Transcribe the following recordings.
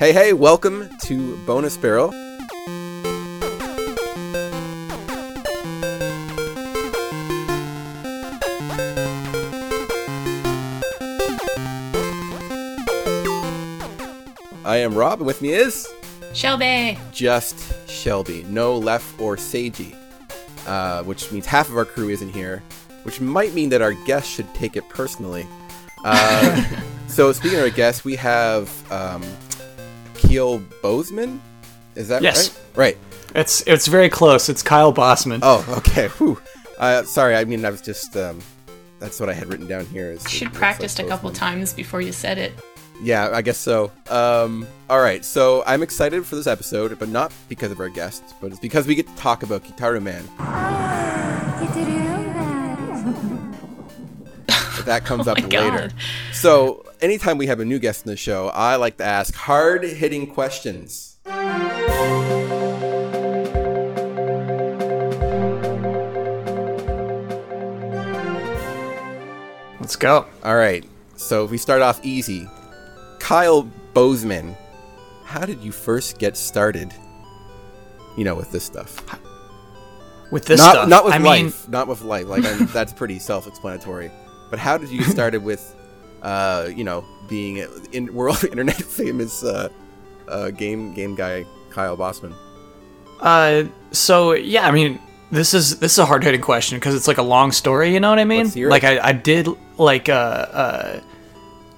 Hey, hey, welcome to Bonus Barrel. I am Rob, and with me is Shelby. just Shelby. No Left or Seiji, uh, which means half of our crew isn't here, which might mean that our guest should take it personally. Uh, so, speaking of our guests, we have um, Keel Bozeman. Is that Yes. right? Right. It's it's very close. It's Kyle Bossman. Oh, okay. Whew. Uh, sorry, I mean, I was just. Um, that's what I had written down here. Is You Should looks practiced like a couple times before you said it. Yeah, I guess so. Um, all right, so I'm excited for this episode, but not because of our guests, but it's because we get to talk about Gitaroo Man. But that comes oh up Oh my later. God. So, anytime we have a new guest in the show, I like to ask hard hitting questions. Let's go. All right, so if we start off easy, Kyle Bozeman, how did you first get started? You know, with this stuff. With this not stuff, not with I life, mean, not with life. Like I'm, that's pretty self-explanatory. But how did you get started with, uh, you know, being in world internet famous uh, uh, game game guy Kyle Bossman? uh, so yeah, I mean, this is this is a hard hitting question because it's like a long story. You know what I mean? Let's hear it. Like I, I did like uh, uh,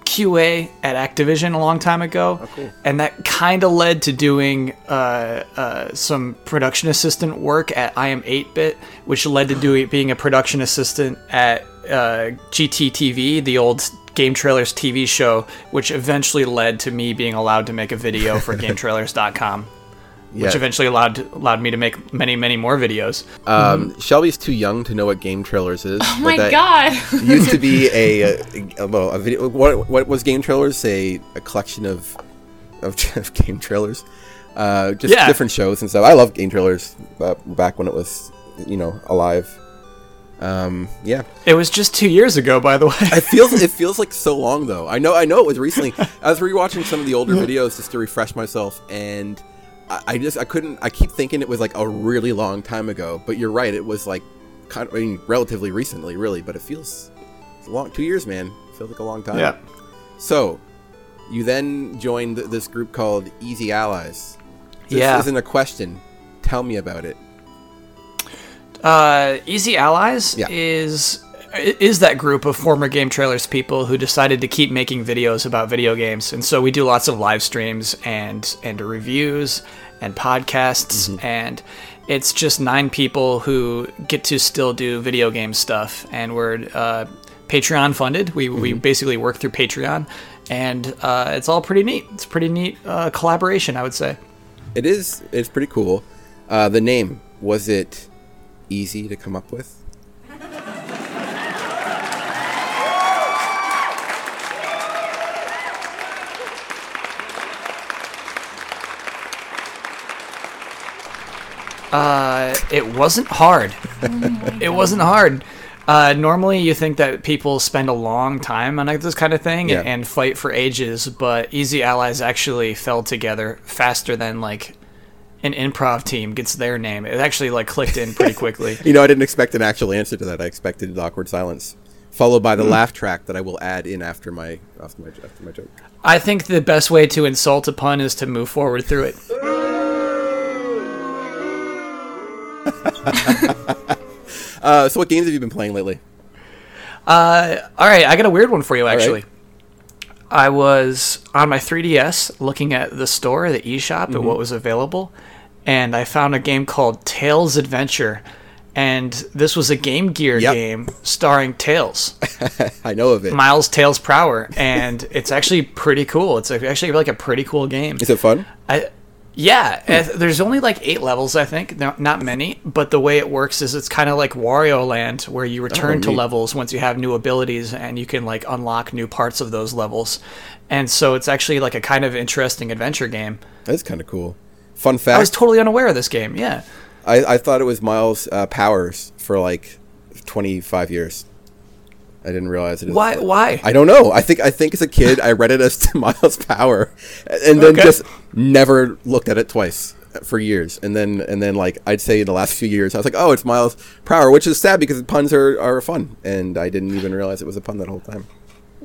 QA at Activision a long time ago, Oh, cool. and that kind of led to doing uh, uh, some production assistant work at I Am 8-Bit, which led to doing being a production assistant at uh, GTTV, the old Game Trailers TV show, which eventually led to me being allowed to make a video for GameTrailers.com, Yeah. which eventually allowed allowed me to make many many more videos. Um, Shelby's too young to know what game trailers is. Oh my god. used to be a, a, a well a video. What, what was game trailers? A, a collection of of, of game trailers. Uh, just Yeah. different shows and stuff. I love game trailers uh, back when it was you know alive. Um, yeah, It was just two years ago, by the way. it feels it feels like so long though. I know I know it was recently. I was rewatching some of the older videos just to refresh myself, and I, I just I couldn't. I keep thinking it was like a really long time ago, but you're right. It was like kind of I mean, relatively recently, really. But it feels it's a long two years, man. It feels like a long time. yeah. So you then joined this group called Easy Allies. This Yeah. isn't a question. Tell me about it. Uh, Easy Allies Yeah. is is that group of former game trailers people who decided to keep making videos about video games, and so we do lots of live streams and and reviews and podcasts, Mm-hmm. and it's just nine people who get to still do video game stuff, and we're uh, Patreon funded. We we Mm-hmm. basically work through Patreon, and uh, it's all pretty neat. It's a pretty neat uh, collaboration, I would say. It is. It's pretty cool. Uh, the name was it easy to come up with? Uh, it wasn't hard. it wasn't hard. Uh, normally, you think that people spend a long time on this kind of thing Yeah. and fight for ages, but Easy Allies actually fell together faster than like an improv team gets their name. It actually like clicked in pretty quickly. You know, I didn't expect an actual answer to that. I expected an awkward silence, followed by the Hmm. laugh track that I will add in after my after my after my joke. I think the best way to insult a pun is to move forward through it. Uh, so, what games have you been playing lately? Uh, all right, I got a weird one for you right. actually. I was on my 3DS looking at the store, the eShop, Mm-hmm. at what was available, and I found a game called Tails Adventure. And this was a Game Gear Yep. game starring Tails, I know of it. Miles Tails Prower, and it's actually pretty cool. It's actually like a pretty cool game. Is it fun? I, yeah, uh, there's only like eight levels, I think. No, not many, but the way it works is it's kind of like Wario Land, where you return to neat. levels once you have new abilities, and you can like unlock new parts of those levels. And so it's actually like a kind of interesting adventure game. That's kind of cool. Fun fact. I was totally unaware of this game. Yeah, I, I thought it was Miles uh, Powers for like twenty five years. I didn't realize it. Why? Why? I don't know. I think I think as a kid I read it as Miles Power, and then Okay. just never looked at it twice for years. And then and then like I'd say in the last few years I was like, oh, it's Miles Power, which is sad because puns are, are fun, and I didn't even realize it was a pun that whole time.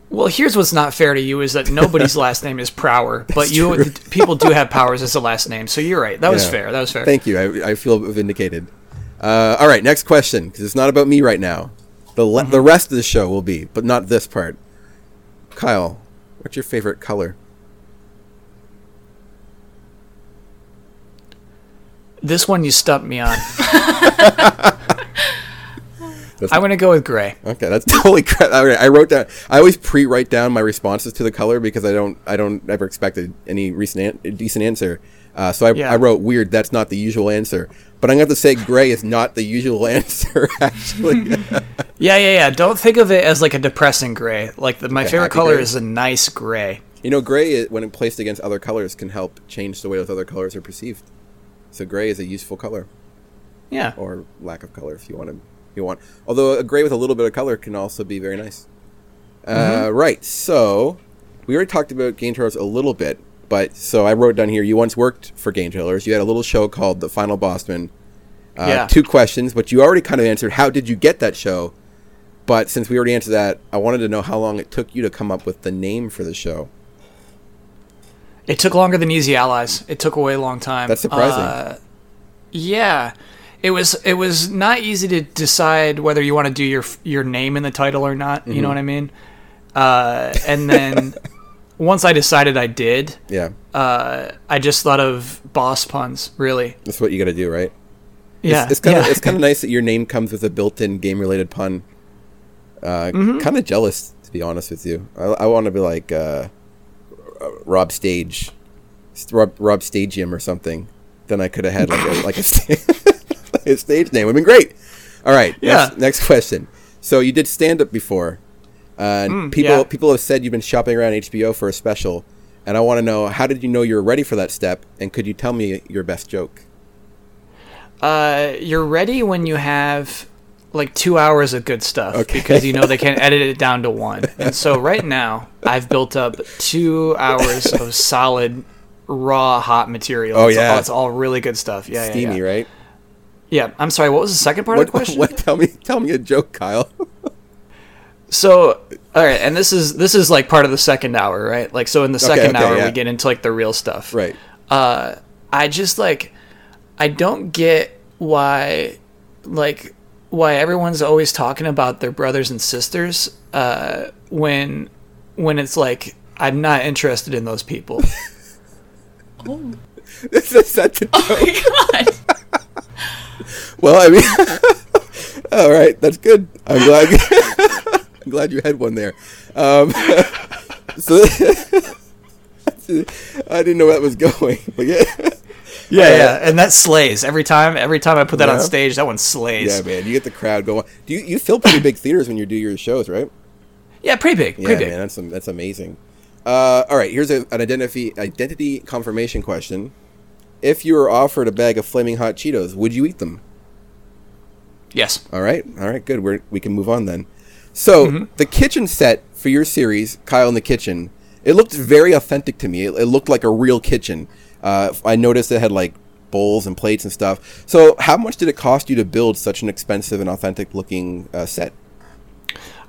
Well, here's what's not fair to you is that nobody's last name is Prower, but you true. people do have Powers as a last name. So you're right. That was Yeah. fair. That was fair. Thank you. I, I feel vindicated. Uh, all right, next question because it's not about me right now. The le- the rest of the show will be, but not this part. Kyle, what's your favorite color? This one you stumped me on. That's- I'm gonna go with gray. Okay, that's totally crap. Right, I wrote down. I always pre-write down my responses to the color because I don't. I don't ever expect a, any recent an- decent answer. Uh, so I, Yeah. I wrote weird. That's not the usual answer. But I'm gonna have to say gray is not the usual answer. Actually, Yeah, yeah, yeah. Don't think of it as like a depressing gray. Like the, my a favorite color gray? is a nice gray. you know, gray is, when placed against other colors can help change the way those other colors are perceived. So gray is a useful color, Yeah. or lack of color, if you want to. You want, although a gray with a little bit of color can also be very nice. Uh, right. So we already talked about game trailers a little bit, but so I wrote down here. You once worked for game trailers. You had a little show called The Final Bossman. Uh, Yeah. Two questions, but you already kind of answered. How did you get that show? But since we already answered that, I wanted to know how long it took you to come up with the name for the show. It took longer than Easy Allies. It took a way long time. That's surprising. Uh, yeah, it was. It was not easy to decide whether you want to do your your name in the title or not. Mm-hmm. You know what I mean? Uh, and then once I decided I did, Yeah, uh, I just thought of boss puns. Really? that's what you got to do, right? Yeah. it's, it's kind of yeah. it's kind of nice that your name comes with a built-in game-related pun. Uh, Mm-hmm. Kind of jealous, to be honest with you. I, I want to be like uh, uh, Rob Stage, Rob, Rob Stagium or something. Then I could have had like a like a, a stage name. Would have been great. All right. Yeah. Next, next question. So you did stand-up before, uh, and people Mm, yeah. people have said you've been shopping around HBO for a special, and I want to know how did you know you were ready for that step, and could you tell me your best joke? Uh, you're ready when you have like two hours of good stuff Okay. because you know they can't edit it down to one. And so right now, I've built up two hours of solid, raw, hot material. Oh, It's yeah. all, it's all really good stuff. Yeah, yeah, Steamy, yeah. right? Yeah, I'm sorry. What was the second part of the question? what? Tell me, tell me a joke, Kyle. So, all right, and this is this is like part of the second hour, right? Like, so in the second okay, hour, yeah. we get into like the real stuff, right. uh, I just like I don't get why like why everyone's always talking about their brothers and sisters uh, when when it's like I'm not interested in those people. Oh, This Is that the oh my god. Well, I mean, all right, that's good. I'm glad. I'm glad you had one there. Um, so I didn't know where that was going, but yeah, yeah, yeah, and that slays every time. Every time I put that on stage, that one slays. yeah, man, you get the crowd going. Do you you fill pretty big theaters when you do your shows, right? Yeah, pretty big, Yeah, pretty big. man, that's that's amazing. Uh, all right, here's a, an identity identity confirmation question. If you were offered a bag of flaming hot Cheetos, would you eat them? Yes. All right, all right, good. We're, we can move on then. So the kitchen set for your series, Kyle in the Kitchen, it looked very authentic to me. It, it looked like a real kitchen. Uh, I noticed it had like bowls and plates and stuff. So how much did it cost you to build such an expensive and authentic looking uh, set?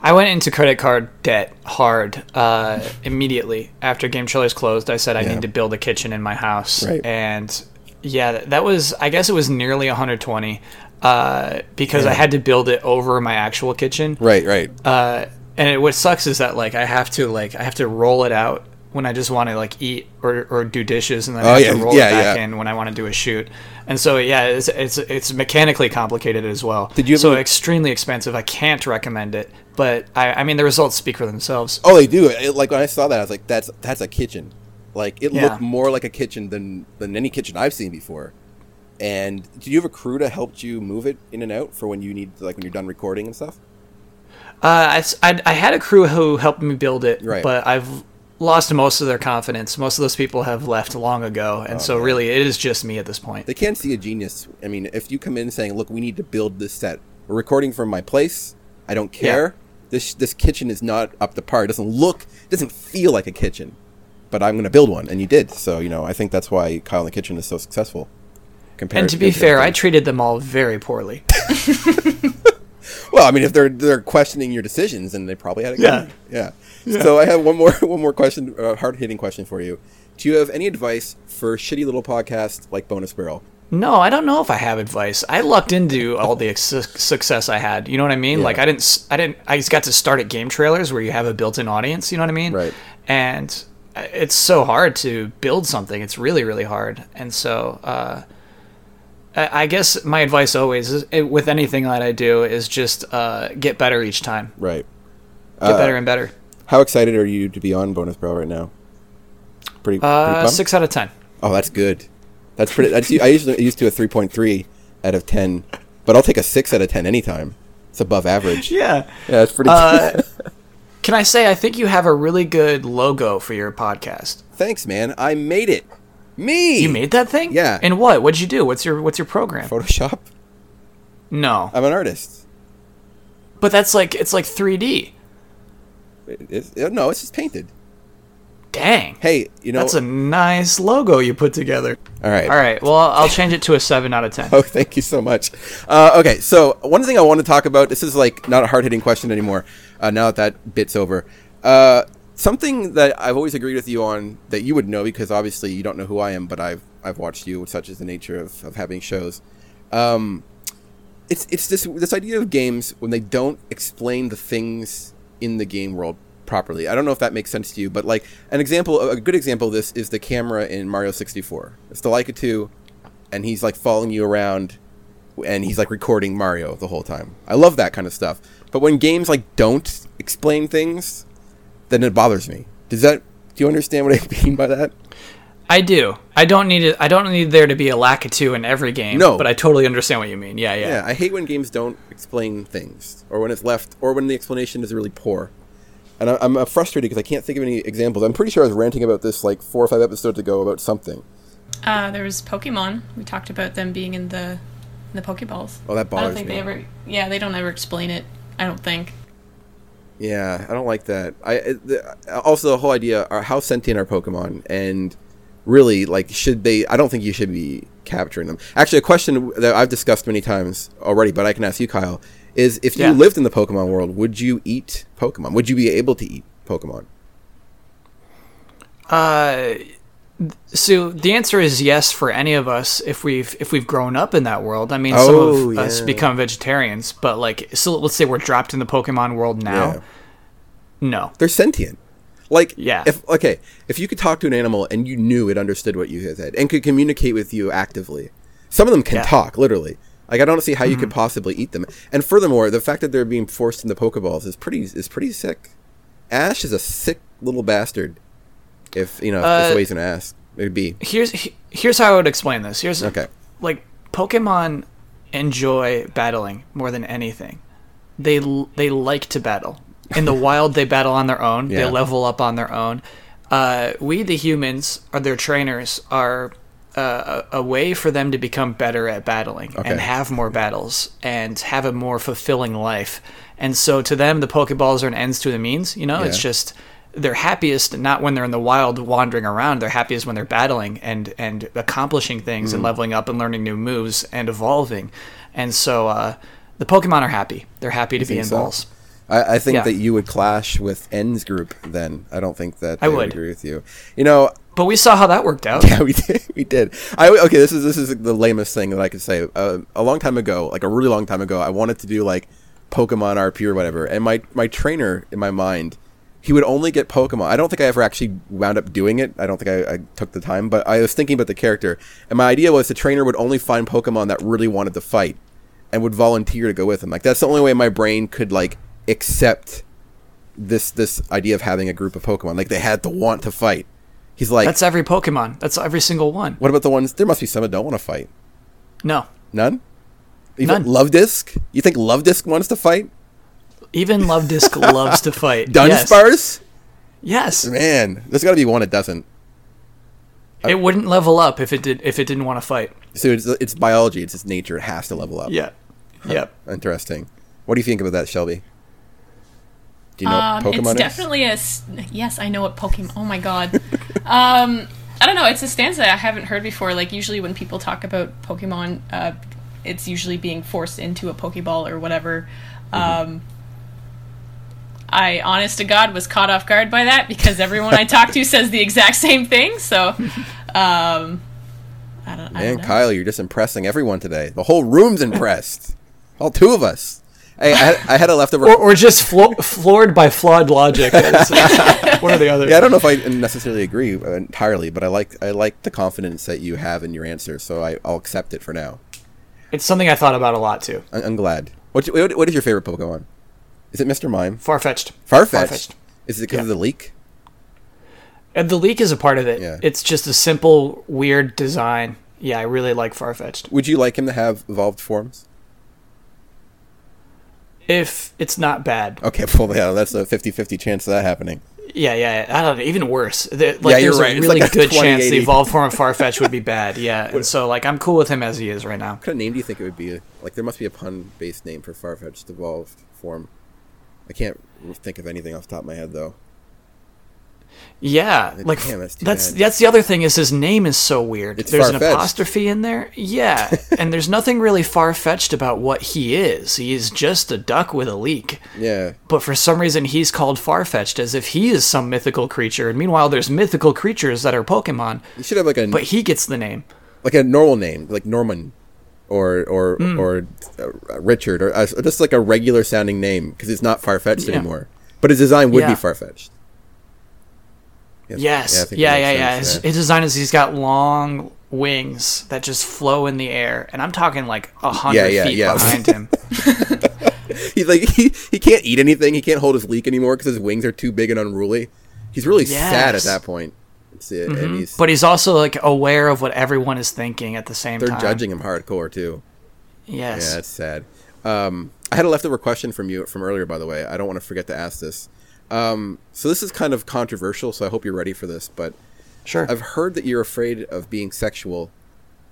I went into credit card debt hard uh, immediately after Game Trailers closed. I said I Yeah. need to build a kitchen in my house, Right. and yeah, that- was I guess it was nearly 120 uh, because I had to build it over my actual kitchen. Right, right. Uh, and it, what sucks is that like I have to like I have to roll it out when I just want to like eat or, or do dishes, and then Oh, I have yeah, to roll yeah, it back yeah. in when I want to do a shoot. And so yeah, it's it's it's mechanically complicated as well. Did you so ever- extremely expensive. I can't recommend it, but I I mean the results speak for themselves. Oh, they do. It, like when I saw that, I was like, "That's that's a kitchen." Like it Yeah. looked more like a kitchen than than any kitchen I've seen before. And did you have a crew to help you move it in and out for when you need, like when you're done recording and stuff? Uh, I, I- I had a crew who helped me build it, Right. but I've lost most of their confidence. Most of those people have left long ago, and so Oh, man. really it is just me at this point. They can't see a genius. I mean, if you come in saying, "Look, we need to build this set. We're recording from my place. I don't care. This this kitchen is not up to par. It doesn't look, it doesn't feel like a kitchen, but I'm going to build one, and you did. So you know, I think that's why Kyle in the Kitchen is so successful. Compared And to be fair, I treated them all very poorly. Well, I mean, if they're they're questioning your decisions, then they probably had a Yeah. yeah. yeah. So I have one more one more question, uh, hard hitting question for you. Do you have any advice for shitty little podcasts like Bonus Barrel? No, I don't know if I have advice. I lucked into all the ex- success I had. You know what I mean? Yeah. Like I didn't, I didn't, I just got to start at game trailers where you have a built-in audience. You know what I mean? Right. And uh, it's so hard to build something. It's really, really hard. And so, uh, I I guess my advice always is eh, with anything that I do is just uh, get better each time. Right. Get Uh, better and better. How excited are you to be on Bonus Barrel right now? Pretty. pretty Uh, six out of ten. Oh, that's good. That's pretty. That's, I usually used to a three point three out of ten, but I'll take a six out of ten anytime. It's above average. Yeah. Yeah, it's pretty. Uh, can I say I think you have a really good logo for your podcast. Thanks, man. I made it. Me. You made that thing? Yeah. And what? What'd you do? What's your What's your program? Photoshop. No, I'm an artist. but that's like it's like 3D. It- it's- uh, no, it's just painted. Dang. Hey, you know. That's a nice logo you put together. all right. All right. Well, I'll change it to a seven out of ten. Oh, thank you so much. Uh, okay, so one thing I want to talk about. This is like not a hard hitting question anymore. Uh, now that that bit's over, uh, something that I've always agreed with you on that you would know because obviously you don't know who I am, but I've I've watched you. Such is the nature of, of having shows. Um, it's it's this this idea of games when they don't explain the things in the game world properly. I don't know if that makes sense to you, but like an example, a good example of this is the camera in Mario 64. It's the Lakitu, and he's like following you around, and he's like recording Mario the whole time. I love that kind of stuff. But when games like don't explain things, then it bothers me. Does that? Do you understand what I mean by that? I do. I don't need it. I don't need there to be a Lakitu in every game. No. But I totally understand what you mean. Yeah, yeah. Yeah, I hate when games don't explain things, or when it's left, or when the explanation is really poor. And I, I'm uh, frustrated because I can't think of any examples. I'm pretty sure I was ranting about this like four or five episodes ago about something. Uh, there was Pokemon. We talked about them being in the in the Pokeballs. Oh, that bothers me. I don't think me. they ever. Yeah, they don't ever explain it. I don't think. Yeah, I don't like that. I the, also the whole idea are how sentient are Pokemon, and really like should they? I don't think you should be capturing them. Actually, a question that I've discussed many times already, but I can ask you, Kyle, is if you Yeah. lived in the Pokemon world, would you eat Pokemon? Would you be able to eat Pokemon? Uh, so the answer is yes for any of us if we've if we've grown up in that world. I mean, Oh, some of us become vegetarians, but like, so let's say we're dropped in the Pokemon world now. Yeah. No. They're sentient. Like, Yeah. If okay, if you could talk to an animal and you knew it understood what you said and could communicate with you actively, some of them can Yeah. Talk literally. Like, I don't see how you could possibly eat them. And furthermore, the fact that they're being forced into Pokeballs is pretty is pretty sick. Ash is a sick little bastard. If you know, Uh, that's the way he's gonna ask, it'd be Here's he- here's how I would explain this. Here's Okay. Like Pokemon enjoy battling more than anything. They they like to battle. In the wild, they battle on their own. Yeah. They level up on their own. Uh, we, the humans, are their trainers, are uh, a, a way for them to become better at battling Okay. and have more battles and have a more fulfilling life. And so, to them, the Pokeballs are an ends to the means. You know, it's just they're happiest not when they're in the wild wandering around. They're happiest when they're battling and and accomplishing things Mm. and leveling up and learning new moves and evolving. And so, uh, the Pokemon are happy. They're happy to be in so? balls. I, I think Yeah. that you would clash with N's group. Then I don't think that I they would. agree with you. You know, But we saw how that worked out. Yeah, we did. We did. I okay. This is this is the lamest thing that I could say. Uh, a long time ago, like a really long time ago, I wanted to do like Pokemon RP or whatever, and my my trainer in my mind, he would only get Pokemon. I don't think I ever actually wound up doing it. I don't think I, I took the time, but I was thinking about the character, and my idea was the trainer would only find Pokemon that really wanted to fight, and would volunteer to go with him. Like that's the only way my brain could like accept this this idea of having a group of Pokemon. Like they had to want to fight. He's like, That's every Pokemon. That's every single one. what about the ones? There must be some that don't want to fight. No. None. Even None. Luvdisc. You think Luvdisc wants to fight? Even Luvdisc loves to fight. Yes. Dunsparce. Yes. Man, there's got to be one that doesn't. It wouldn't level up if it did if it didn't want to fight. So it's, it's biology. It's its nature. It has to level up. Yeah. Yep. Interesting. What do you think about that, Shelby? Do you know Um, Pokemon it's is? definitely a yes. I know what Pokemon. Oh my god. um, I don't know. It's a stance that I haven't heard before. Like usually when people talk about Pokemon, uh, it's usually being forced into a Pokeball or whatever. Mm-hmm. Um, I, honest to God, was caught off guard by that because everyone I talk to says the exact same thing. So, um, I don't, I don't Man, know. Kyle, you're just impressing everyone today. The whole room's impressed. All two of us. Hey, I had, I had a leftover. Or, or just flo- floored by flawed logic. One or the other. yeah, I don't know if I necessarily agree entirely, but I like I like the confidence that you have in your answer, so I, I'll accept it for now. It's something I thought about a lot too. I, I'm glad. What's, what, what is your favorite Pokemon? Is it Mr. Mime? Far-fetched. Farfetch'd. Farfetch'd. Is it because Yeah. of the leek? And the leek is a part of it. Yeah. It's just a simple, weird design. Yeah, I really like Farfetch'd. Would you like him to have evolved forms? If it's not bad. Okay, well, yeah, that's a 50-50 chance of that happening. Yeah, yeah. I don't know. Even worse. The, like, Yeah, you're there's right. a really like a good chance the evolved form of Farfetch would be bad. Yeah. And so, like, I'm cool with him as he is right now. What kind of name do you think it would be? Like, there must be a pun-based name for Farfetch'd evolved form. I can't think of anything off the top of my head, though. Yeah, Like, like damn, that's that's that's the other thing is his name is so weird. It's there's an far-fetched. apostrophe in there. Yeah, and there's nothing really far fetched about what he is. He is just a duck with a leek. Yeah. But for some reason, he's called far fetched as if he is some mythical creature. And meanwhile, there's mythical creatures that are Pokemon, You should have like a but he gets the name. like a normal name, like Norman, or or Hmm. or uh, Richard, or uh, just like a regular sounding name because it's not far fetched Yeah. anymore. But his design would be far fetched. Yes. I think Yeah, yeah, yeah. His, his design is he's got long wings that just flow in the air, and I'm talking like a hundred yeah, feet yeah. behind him. He's like he, he can't eat anything. He can't hold his leek anymore because his wings are too big and unruly. He's really sad at that point. It. And he's But he's also like aware of what everyone is thinking at the same they're time. judging him hardcore too. Yes. Yeah, that's sad. Um, I had a leftover question from you from earlier, by the way. I don't want to forget to ask this. Um, so this is kind of controversial, so I hope you're ready for this. But sure. I've heard that you're afraid of being sexual,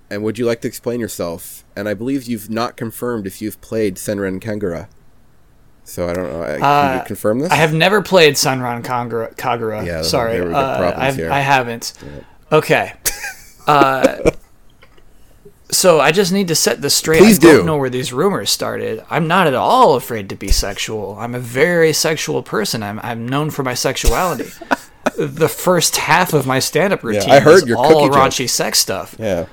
and would you like to explain yourself? And I believe you've not confirmed if you've played Senran Kagura. So I don't know. I- Can you Uh, confirm this? I have never played Senran Kagura. Kagura. Yeah, Sorry, there we got uh, problems I've, here. I haven't. Okay. Uh, so I just need to set this straight. Please I don't do. know where these rumors started. I'm not at all afraid to be sexual. I'm a very sexual person. I'm I'm known for my sexuality. the first half of my stand-up routine I heard is your all cookie joke. raunchy sex stuff. yeah.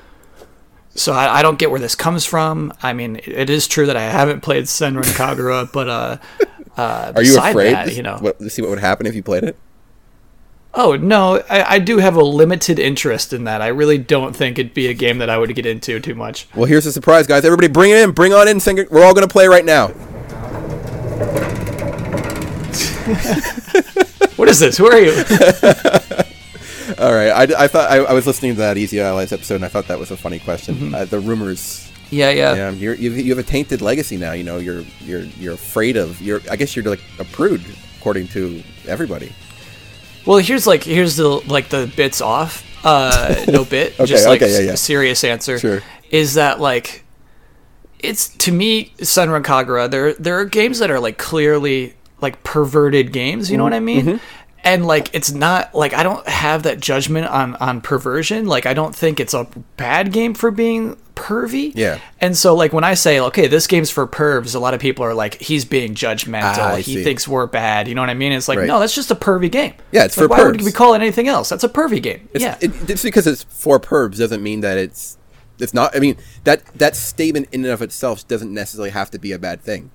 So I, I don't get where this comes from. I mean, it is true that I haven't played Senran Kagura, but uh, uh, Are you afraid? that, you know, what, see what would happen if you played it? Oh no, I, I do have a limited interest in that. I really don't think it'd be a game that I would get into too much. Well, here's the surprise, guys. Everybody, bring it in. Bring on in. Singer. We're all going to play right now. What is this? Who are you? All right. I, I thought I, I was listening to that Easy Allies episode, and I thought that was a funny question. Mm-hmm. Uh, the rumors. yeah, yeah, Yeah, you're, you've, you have a tainted legacy now. You know, you're you're you're afraid of. You're. I guess you're like a prude, according to everybody. Well, here's like here's the like the bits off. Uh, no bit. Okay, just like okay, yeah, yeah. serious answer. Sure. Is that like it's to me Senran Kagura. There there are games that are like clearly like perverted games. You know what I mean? Mm-hmm. And like it's not like I don't have that judgment on on perversion. Like I don't think it's a bad game for being pervy. Yeah. And so like when I say okay, this game's for pervs, a lot of people are like he's being judgmental. Ah, he see. thinks we're bad. You know what I mean? It's like Right. no, that's just a pervy game. Yeah, it's Like, for why would pervs. we call it anything else? That's a pervy game. It's, yeah. It, just because it's for pervs doesn't mean that it's it's not. I mean that that statement in and of itself doesn't necessarily have to be a bad thing.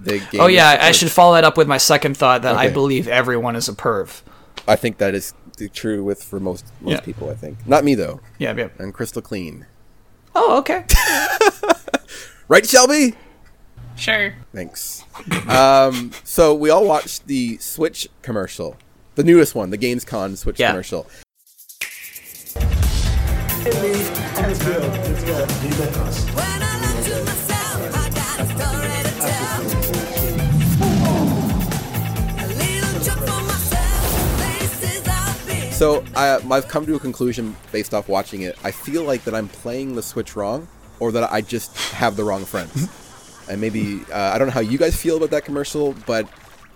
The game oh yeah, I pervs. should follow that up with my second thought that I believe everyone is a perv. I think that is true with for most most Yeah. people. I think not me though. Yeah, yeah. I'm crystal clean. Oh, okay. Right, Shelby? Sure. Thanks. um, so we all watched the Switch commercial, the newest one, the Gamescom Switch Yeah. commercial. When So I, I've come to a conclusion based off watching it. I feel like that I'm playing the Switch wrong, or that I just have the wrong friends. and maybe uh, I don't know how you guys feel about that commercial, but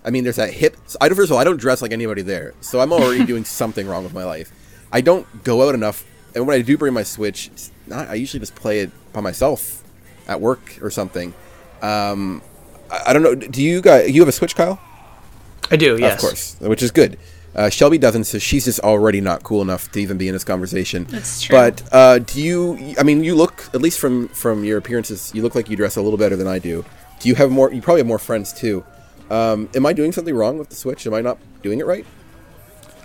I mean, there's that hip. So I, first of all, I don't dress like anybody there, so I'm already doing something wrong with my life. I don't go out enough, and when I do bring my Switch, it's not, I usually just play it by myself at work or something. Um, I, I don't know. Do you guys? You have a Switch, Kyle? I do, yes. Of course, which is good. Uh, Shelby doesn't, so she's just already not cool enough to even be in this conversation. That's true. But uh, do you? I mean, you look at least from from your appearances, you look like you dress a little better than I do. Do you have more? You probably have more friends too. Um, am I doing something wrong with the Switch? Am I not doing it right?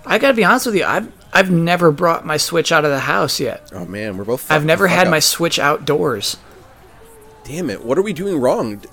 I gotta be honest with you, I've I've never brought my Switch out of the house yet. Oh man, we're both. I've never had up. my Switch outdoors. Damn it! What are we doing wrong?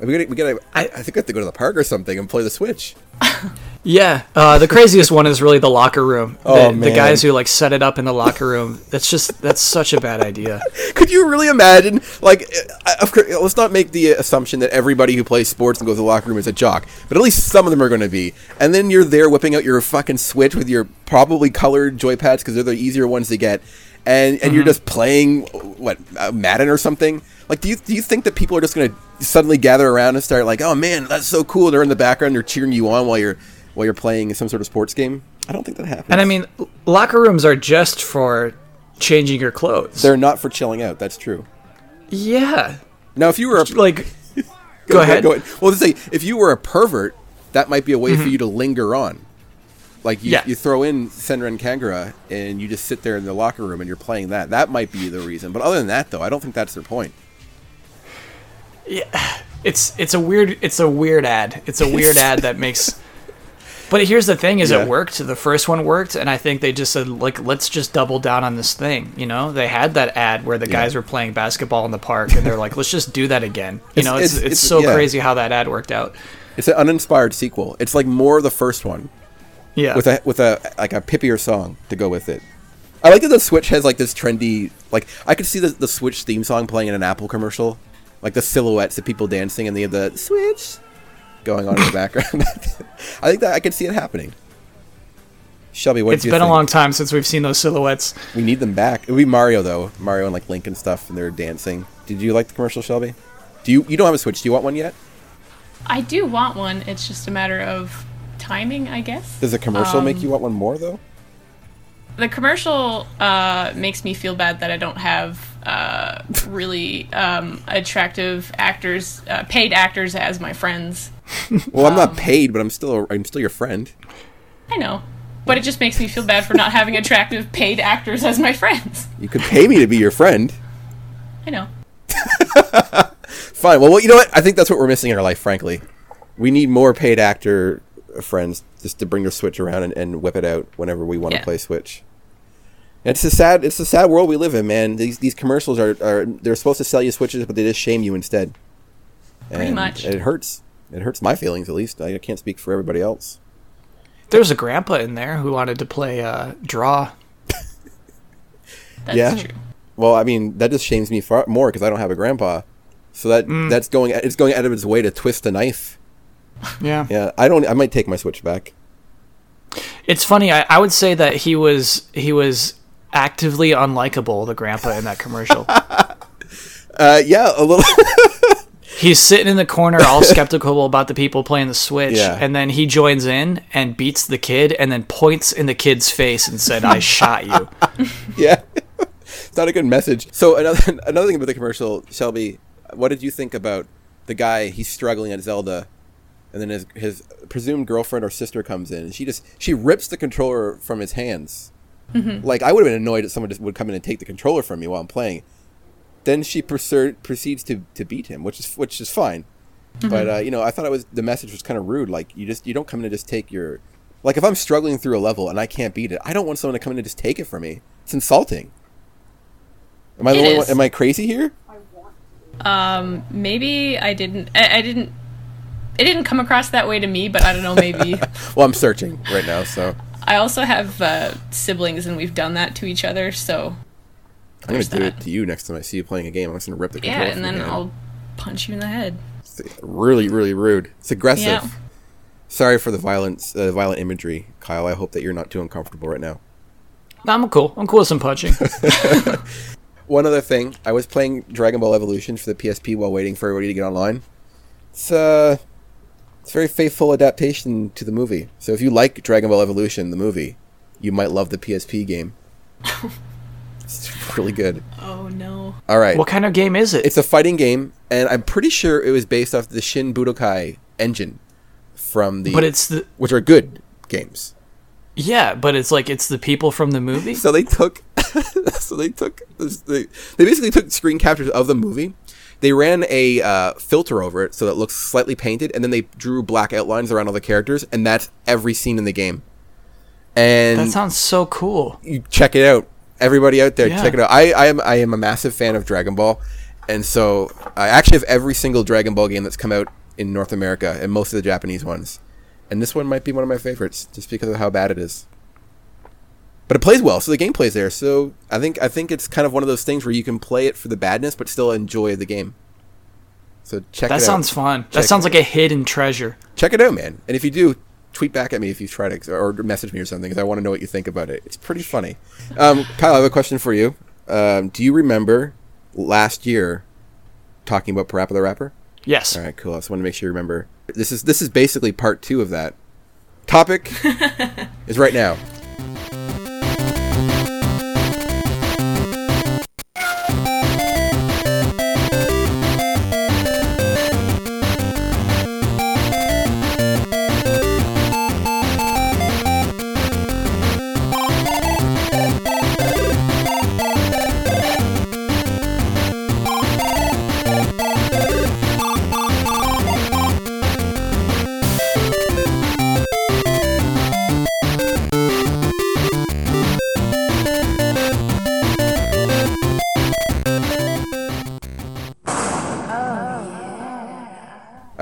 We gotta, we gotta. I, I- I think I have to go to the park or something and play the Switch. Yeah, uh, the craziest one is really the locker room. Oh, the, the guys who like set it up in the locker room. That's just that's such a bad idea. Could you really imagine? Like, uh, of course, let's not make the assumption that everybody who plays sports and goes to the locker room is a jock, but at least some of them are going to be. And then you're there whipping out your fucking Switch with your probably colored joypads because they're the easier ones to get, and and you're just playing what uh, Madden or something. Like, do you do you think that people are just going to suddenly gather around and start like, oh man, that's so cool? They're in the background, they're cheering you on while you're while you're playing some sort of sports game. I don't think that happens. And I mean, locker rooms are just for changing your clothes. they're not for chilling out. That's true. yeah, Now, if you were a, like go, ahead. Go ahead. Well, say if you were a pervert, that might be a way for mm-hmm. you to linger on. Like you, Yeah. you throw in Senran Kagura and you just sit there in the locker room and you're playing that. That might be the reason. But other than that, though, I don't think that's their point. it's it's a weird it's a weird ad. It's a weird ad that makes. But here's the thing: is Yeah. it worked? The first one worked, and I think they just said like, let's just double down on this thing. You know, they had that ad where the guys were playing basketball in the park, and they're like, let's just do that again. You It's- know, it's it's- it's, it's- so yeah. crazy how that ad worked out. It's an uninspired sequel. It's like more of the first one Yeah, with a with a like a pippier song to go with it. I like that the Switch has like this trendy like I could see the the Switch theme song playing in an Apple commercial, like the silhouettes of people dancing and they have the Switch going on in the background. I think that I could see it happening. Shelby, what it's do you been think? a long time since we've seen those silhouettes. We need them back. It would be Mario though, Mario and like Link and stuff, and they're dancing. Did you like the commercial, Shelby? Do you you don't have a Switch? Do you want one yet? I do want one. It's just a matter of timing, I guess. Does the commercial make Um, you want one more though? The commercial uh, makes me feel bad that I don't have uh, really um, attractive actors, uh, paid actors as my friends. Well, I'm um, not paid, but I'm still I'm still your friend. I know. But it just makes me feel bad for not having attractive paid actors as my friends. You could pay me to be your friend. I know. Fine. Well, well, you know what? I think that's what we're missing in our life, frankly. We need more paid actor friends just to bring the Switch around and, and whip it out whenever we want to Yeah. play Switch. It's a sad, it's a sad world we live in, man. These these commercials are, are they're supposed to sell you Switches, but they just shame you instead. Pretty And much. It hurts. It hurts my feelings, at least. I can't speak for everybody else. There was a grandpa in there who wanted to play uh, draw. That's Yeah. true. Well, I mean, that just shames me far more because I don't have a grandpa. So that Mm. that's going it's going out of its way to twist a knife. Yeah. Yeah, I don't. I might take my Switch back. It's funny. I, I would say that he was he was actively unlikable. The grandpa in that commercial. Uh, yeah, a little. He's sitting in the corner, all skeptical about the people playing the Switch, Yeah. and then he joins in and beats the kid, and then points in the kid's face and said, "I shot you." yeah, it's not a good message. So another another thing about the commercial, Shelby, what did you think about the guy? He's struggling at Zelda, and then his his presumed girlfriend or sister comes in, and she just she rips the controller from his hands. Like I would have been annoyed if someone just would come in and take the controller from me while I'm playing. Then she procer- proceeds to, to beat him, which is which is fine. But uh, you know, I thought it was the message was kind of rude. Like you just you don't come in and just take your like if I'm struggling through a level and I can't beat it, I don't want someone to come in and just take it from me. It's insulting. Am I the only one, am I crazy here? Um, maybe I didn't. I, I didn't. It didn't come across that way to me, but I don't know. Maybe Well, I'm searching right now, so I also have uh, siblings, and we've done that to each other. So I'm gonna do that. it to you next time I see you playing a game. I'm just gonna rip the yeah, controller and then your. I'll punch you in the head. It's really, really rude. It's aggressive. Yeah. Sorry for the violence, uh, violent imagery, Kyle. I hope that you're not too uncomfortable right now. I'm cool. I'm cool with some punching. One other thing, I was playing Dragon Ball Evolution for the PSP while waiting for everybody to get online. It's uh, It's a very faithful adaptation to the movie. So if you like Dragon Ball Evolution, the movie, you might love the PSP game. it's really good. Oh no. All right. What kind of game is it? It's a fighting game, and I'm pretty sure it was based off the Shin Budokai engine from the but it's the which are good games. yeah, but it's like it's the people from the movie. So they took, so they took, this- they, they basically took screen captures of the movie. They ran a uh, filter over it so that it looks slightly painted, and then they drew black outlines around all the characters, and that's every scene in the game. And That sounds so cool. you check it out. Everybody out there, Yeah. check it out. I, I am I am a massive fan of Dragon Ball, and so I actually have every single Dragon Ball game that's come out in North America and most of the Japanese ones. And this one might be one of my favorites just because of how bad it is. But it plays well, so the gameplay's there. So I think I think it's kind of one of those things where you can play it for the badness but still enjoy the game. So check That it sounds out. fun. Check- That sounds like a hidden treasure. Check it out, man. And if you do, tweet back at me if you try to, or message me or something, because I want to know what you think about it. It's pretty funny. Um, Kyle, I have a question for you. Um, do you remember last year talking about Parappa the Rapper? Yes. All right, cool. I just want to make sure you remember. This is this is basically part two of that. Topic is right now.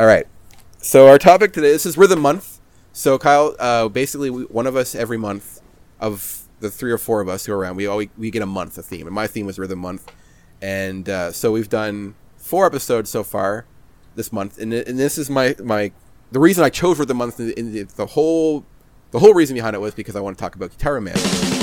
All right. So our topic today. This is rhythm month. So Kyle, uh, basically, we, one of us every month of the three or four of us who are around, we always we get a month a theme, and my theme was rhythm month, and uh, so we've done four episodes so far this month, and, and this is my my the reason I chose rhythm month. In the, the whole the whole reason behind it was because I want to talk about Guitar Man.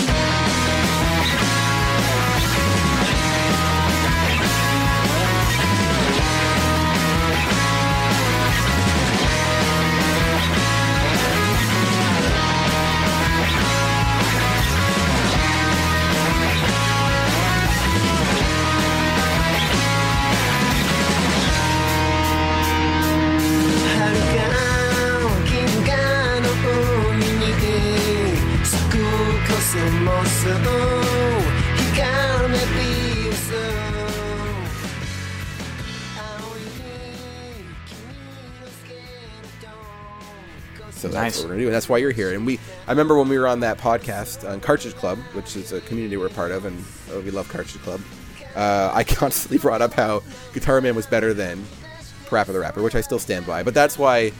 So that's Nice. what we're gonna do, and that's why you're here. And we, I remember when we were on that podcast on Cartridge Club, which is a community we're part of, and uh, we love Cartridge Club. Uh, I constantly brought up how Guitar Man was better than Parappa the Rapper, which I still stand by. But that's why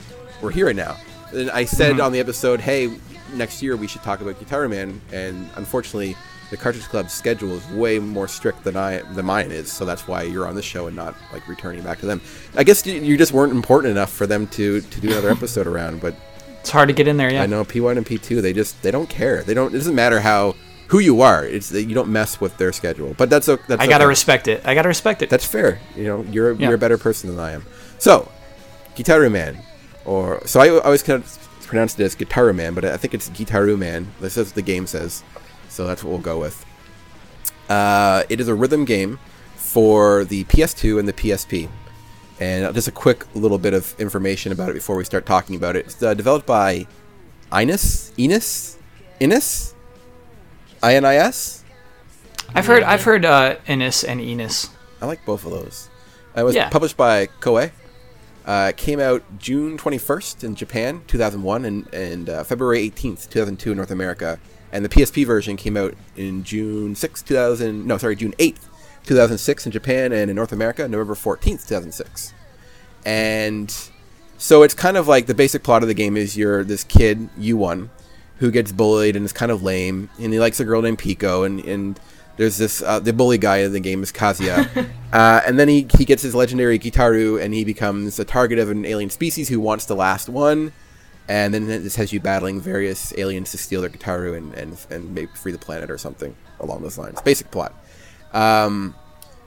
we're here now. And I said on the episode, "Hey, next year we should talk about Guitar Man," and unfortunately, the Cartridge Club schedule is way more strict than I than mine is. So that's why you're on this show and not like returning back to them. I guess you, you just weren't important enough for them to to do another episode around, but. It's hard to get in there. Yeah. I know P1 and P2. They just they don't care. They don't. It doesn't matter how who you are. It's you don't mess with their schedule. But that's o- that's I gotta okay. respect it. I gotta respect it. That's fair. You know, you're Yeah. you're a better person than I am. So, Gitaroo Man, or so I always kind of pronounced it as Gitaroo Man, but I think it's Gitaroo Man. This is what the game says, so that's what we'll go with. Uh, it is a rhythm game for the PS2 and the PSP. And just a quick little bit of information about it before we start talking about it. It's uh, developed by Inus, Inus, Inus, I N I S. I've heard. I've heard uh, Innis and Enos. I like both of those. Uh, It was Yeah. published by Koei. Uh, it came out June 21st in Japan, 2001, and, and uh, February 18th, 2002 in North America. And the PSP version came out in June 6th, 2000. No, sorry, June 8th, 2006 in Japan, and in North America, November 14th, 2006. And so it's kind of like the basic plot of the game is you're this kid, U1, who gets bullied and is kind of lame, and he likes a girl named Pico, and, and there's this uh, the bully guy in the game is Kazuya, uh, and then he he gets his legendary Gitaroo, and he becomes a target of an alien species who wants the last one, and then this has you battling various aliens to steal their Gitaroo and and and maybe free the planet or something along those lines. Basic plot. Um,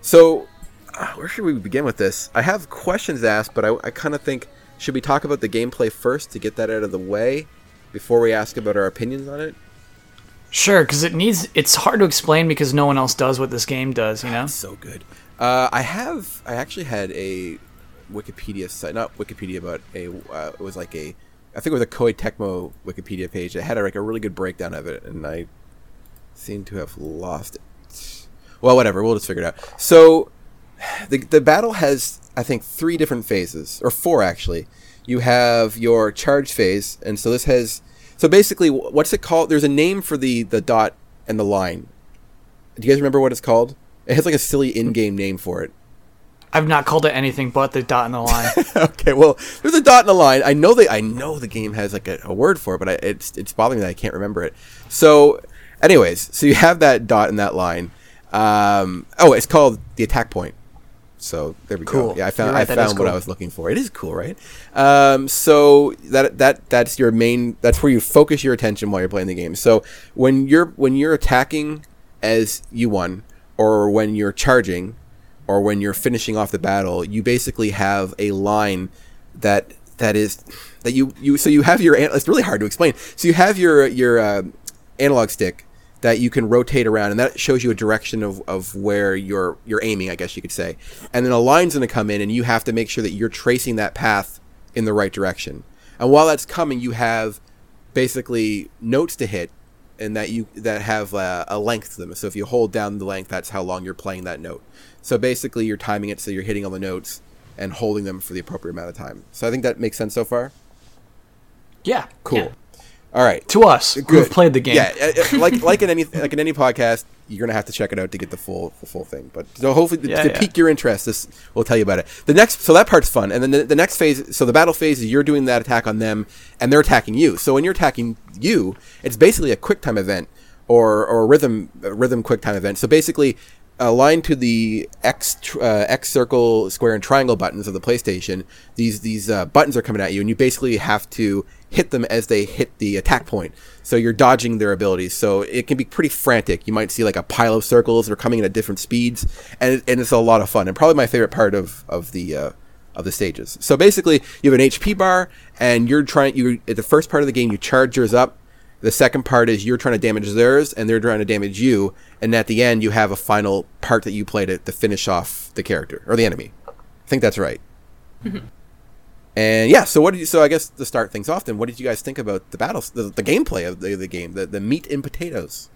so uh, where should we begin with this? I have questions asked, but I, I kind of think should we talk about the gameplay first to get that out of the way before we ask about our opinions on it? Sure, because it needs. It's hard to explain because no one else does what this game does. You know. So good. Uh, I have. I actually had a Wikipedia site, not Wikipedia, but a. Uh, it was like a. I think it was a Koei Tecmo Wikipedia page that had like a really good breakdown of it, and I seem to have lost it. Well, whatever. We'll just figure it out. So, the the battle has I think three different phases, or four actually. You have your charge phase, and so this has. So basically, what's it called? There's a name for the the dot and the line. Do you guys remember what it's called? It has like a silly in-game name for it. I've not called it anything but the dot and the line. okay, well, there's a dot and a line. I know they, I know the game has like a, a word for it, but I, it's it's bothering me that I can't remember it. So, anyways, so you have that dot and that line. Um, oh, it's called the attack point. So there we Cool. go. Yeah, I found right, I found is what I was looking for. It is cool, right? Um, so that that that's your main. That's where you focus your attention while you're playing the game. So when you're when you're attacking as you one, or when you're charging, or when you're finishing off the battle, you basically have a line that that is that you you so you have your it's really hard to explain. So you have your your uh, analog stick that you can rotate around, and that shows you a direction of, of where you're you're aiming, I guess you could say. And then a line's going to come in, and you have to make sure that you're tracing that path in the right direction. And while that's coming, you have basically notes to hit, and that you that have uh, a length to them. So if you hold down the length, that's how long you're playing that note. So basically, you're timing it so you're hitting all the notes and holding them for the appropriate amount of time. So I think that makes sense so far. yeah. Cool. Yeah. All right. To us, who've played the game. Yeah, uh, uh, like like in any like in any podcast, you're gonna have to check it out to get the full the full thing. But so hopefully Yeah, to yeah. pique your interest, this will tell you about it. The next, so that part's fun, and then the, the next phase. So the battle phase is you're doing that attack on them, and they're attacking you. So when you're attacking you, it's basically a quick time event or or a rhythm a rhythm quick time event. So basically. Aligned to the X uh, X circle, square, and triangle buttons of the PlayStation, these these uh, buttons are coming at you, and you basically have to hit them as they hit the attack point. So you're dodging their abilities. So it can be pretty frantic. You might see like a pile of circles that are coming in at different speeds, and, and it's a lot of fun. And probably my favorite part of of the uh, of the stages. So basically, you have an HP bar, and you're trying. You at the first part of the game, you charge yours up. The second part is you're trying to damage theirs, and they're trying to damage you. And at the end, you have a final part that you play to, to finish off the character or the enemy. I think that's right. And yeah, so what did you? So I guess to start things off, then, what did you guys think about the battles, the, the gameplay of the, the game, the, the meat and potatoes?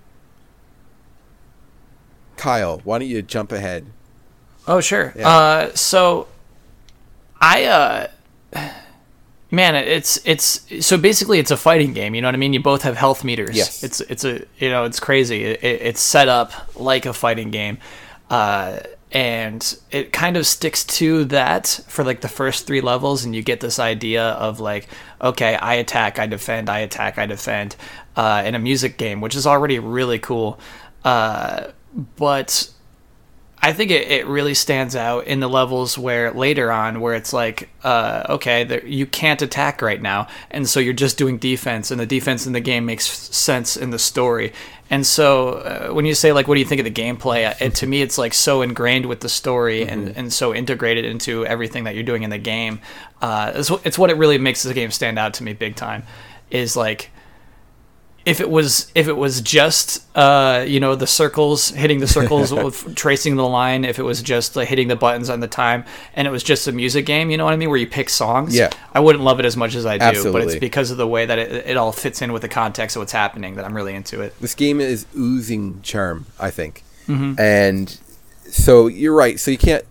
Kyle, why don't you jump ahead? Oh sure. Yeah. Uh, so I uh, man, it's it's so basically it's a fighting game. You know what I mean? You both have health meters. Yes. It's it's a you know it's crazy. It, it, it's set up like a fighting game, uh, and it kind of sticks to that for like the first three levels, and you get this idea of like, okay, I attack, I defend, I attack, I defend, uh, in a music game, which is already really cool. Uh, but I think it, it really stands out in the levels where later on, where it's like, uh, okay, there, you can't attack right now, and so you're just doing defense, and the defense in the game makes sense in the story. And so uh, when you say like, what do you think of the gameplay? It, to me, it's like so ingrained with the story and, and so integrated into everything that you're doing in the game. Uh, it's, it's what it really makes the game stand out to me big time. Is like if it was if it was just uh, you know the circles hitting the circles with tracing the line if it was just like hitting the buttons on the time and it was just a music game you know what i mean where you pick songs Yeah. i wouldn't love it as much as i do but it's because of the way that it, it all fits in with the context of what's happening that i'm really into it this game is oozing charm, I think. And so you're right. So you can't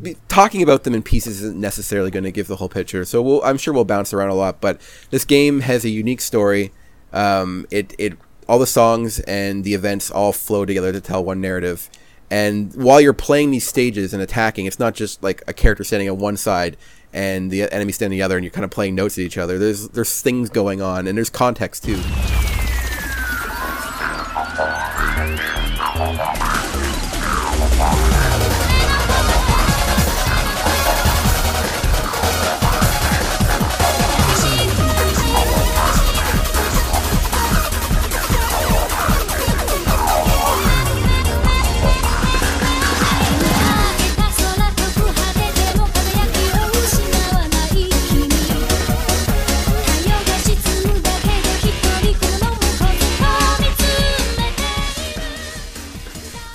be, talking about them in pieces isn't necessarily going to give the whole picture. So we'll, I'm sure we'll bounce around a lot, but this game has a unique story. Um, it it all the songs and the events all flow together to tell one narrative. And while you're playing these stages and attacking, it's not just like a character standing on one side and the enemy standing the other, and you're kind of playing notes at each other. There's there's things going on, and there's context too.「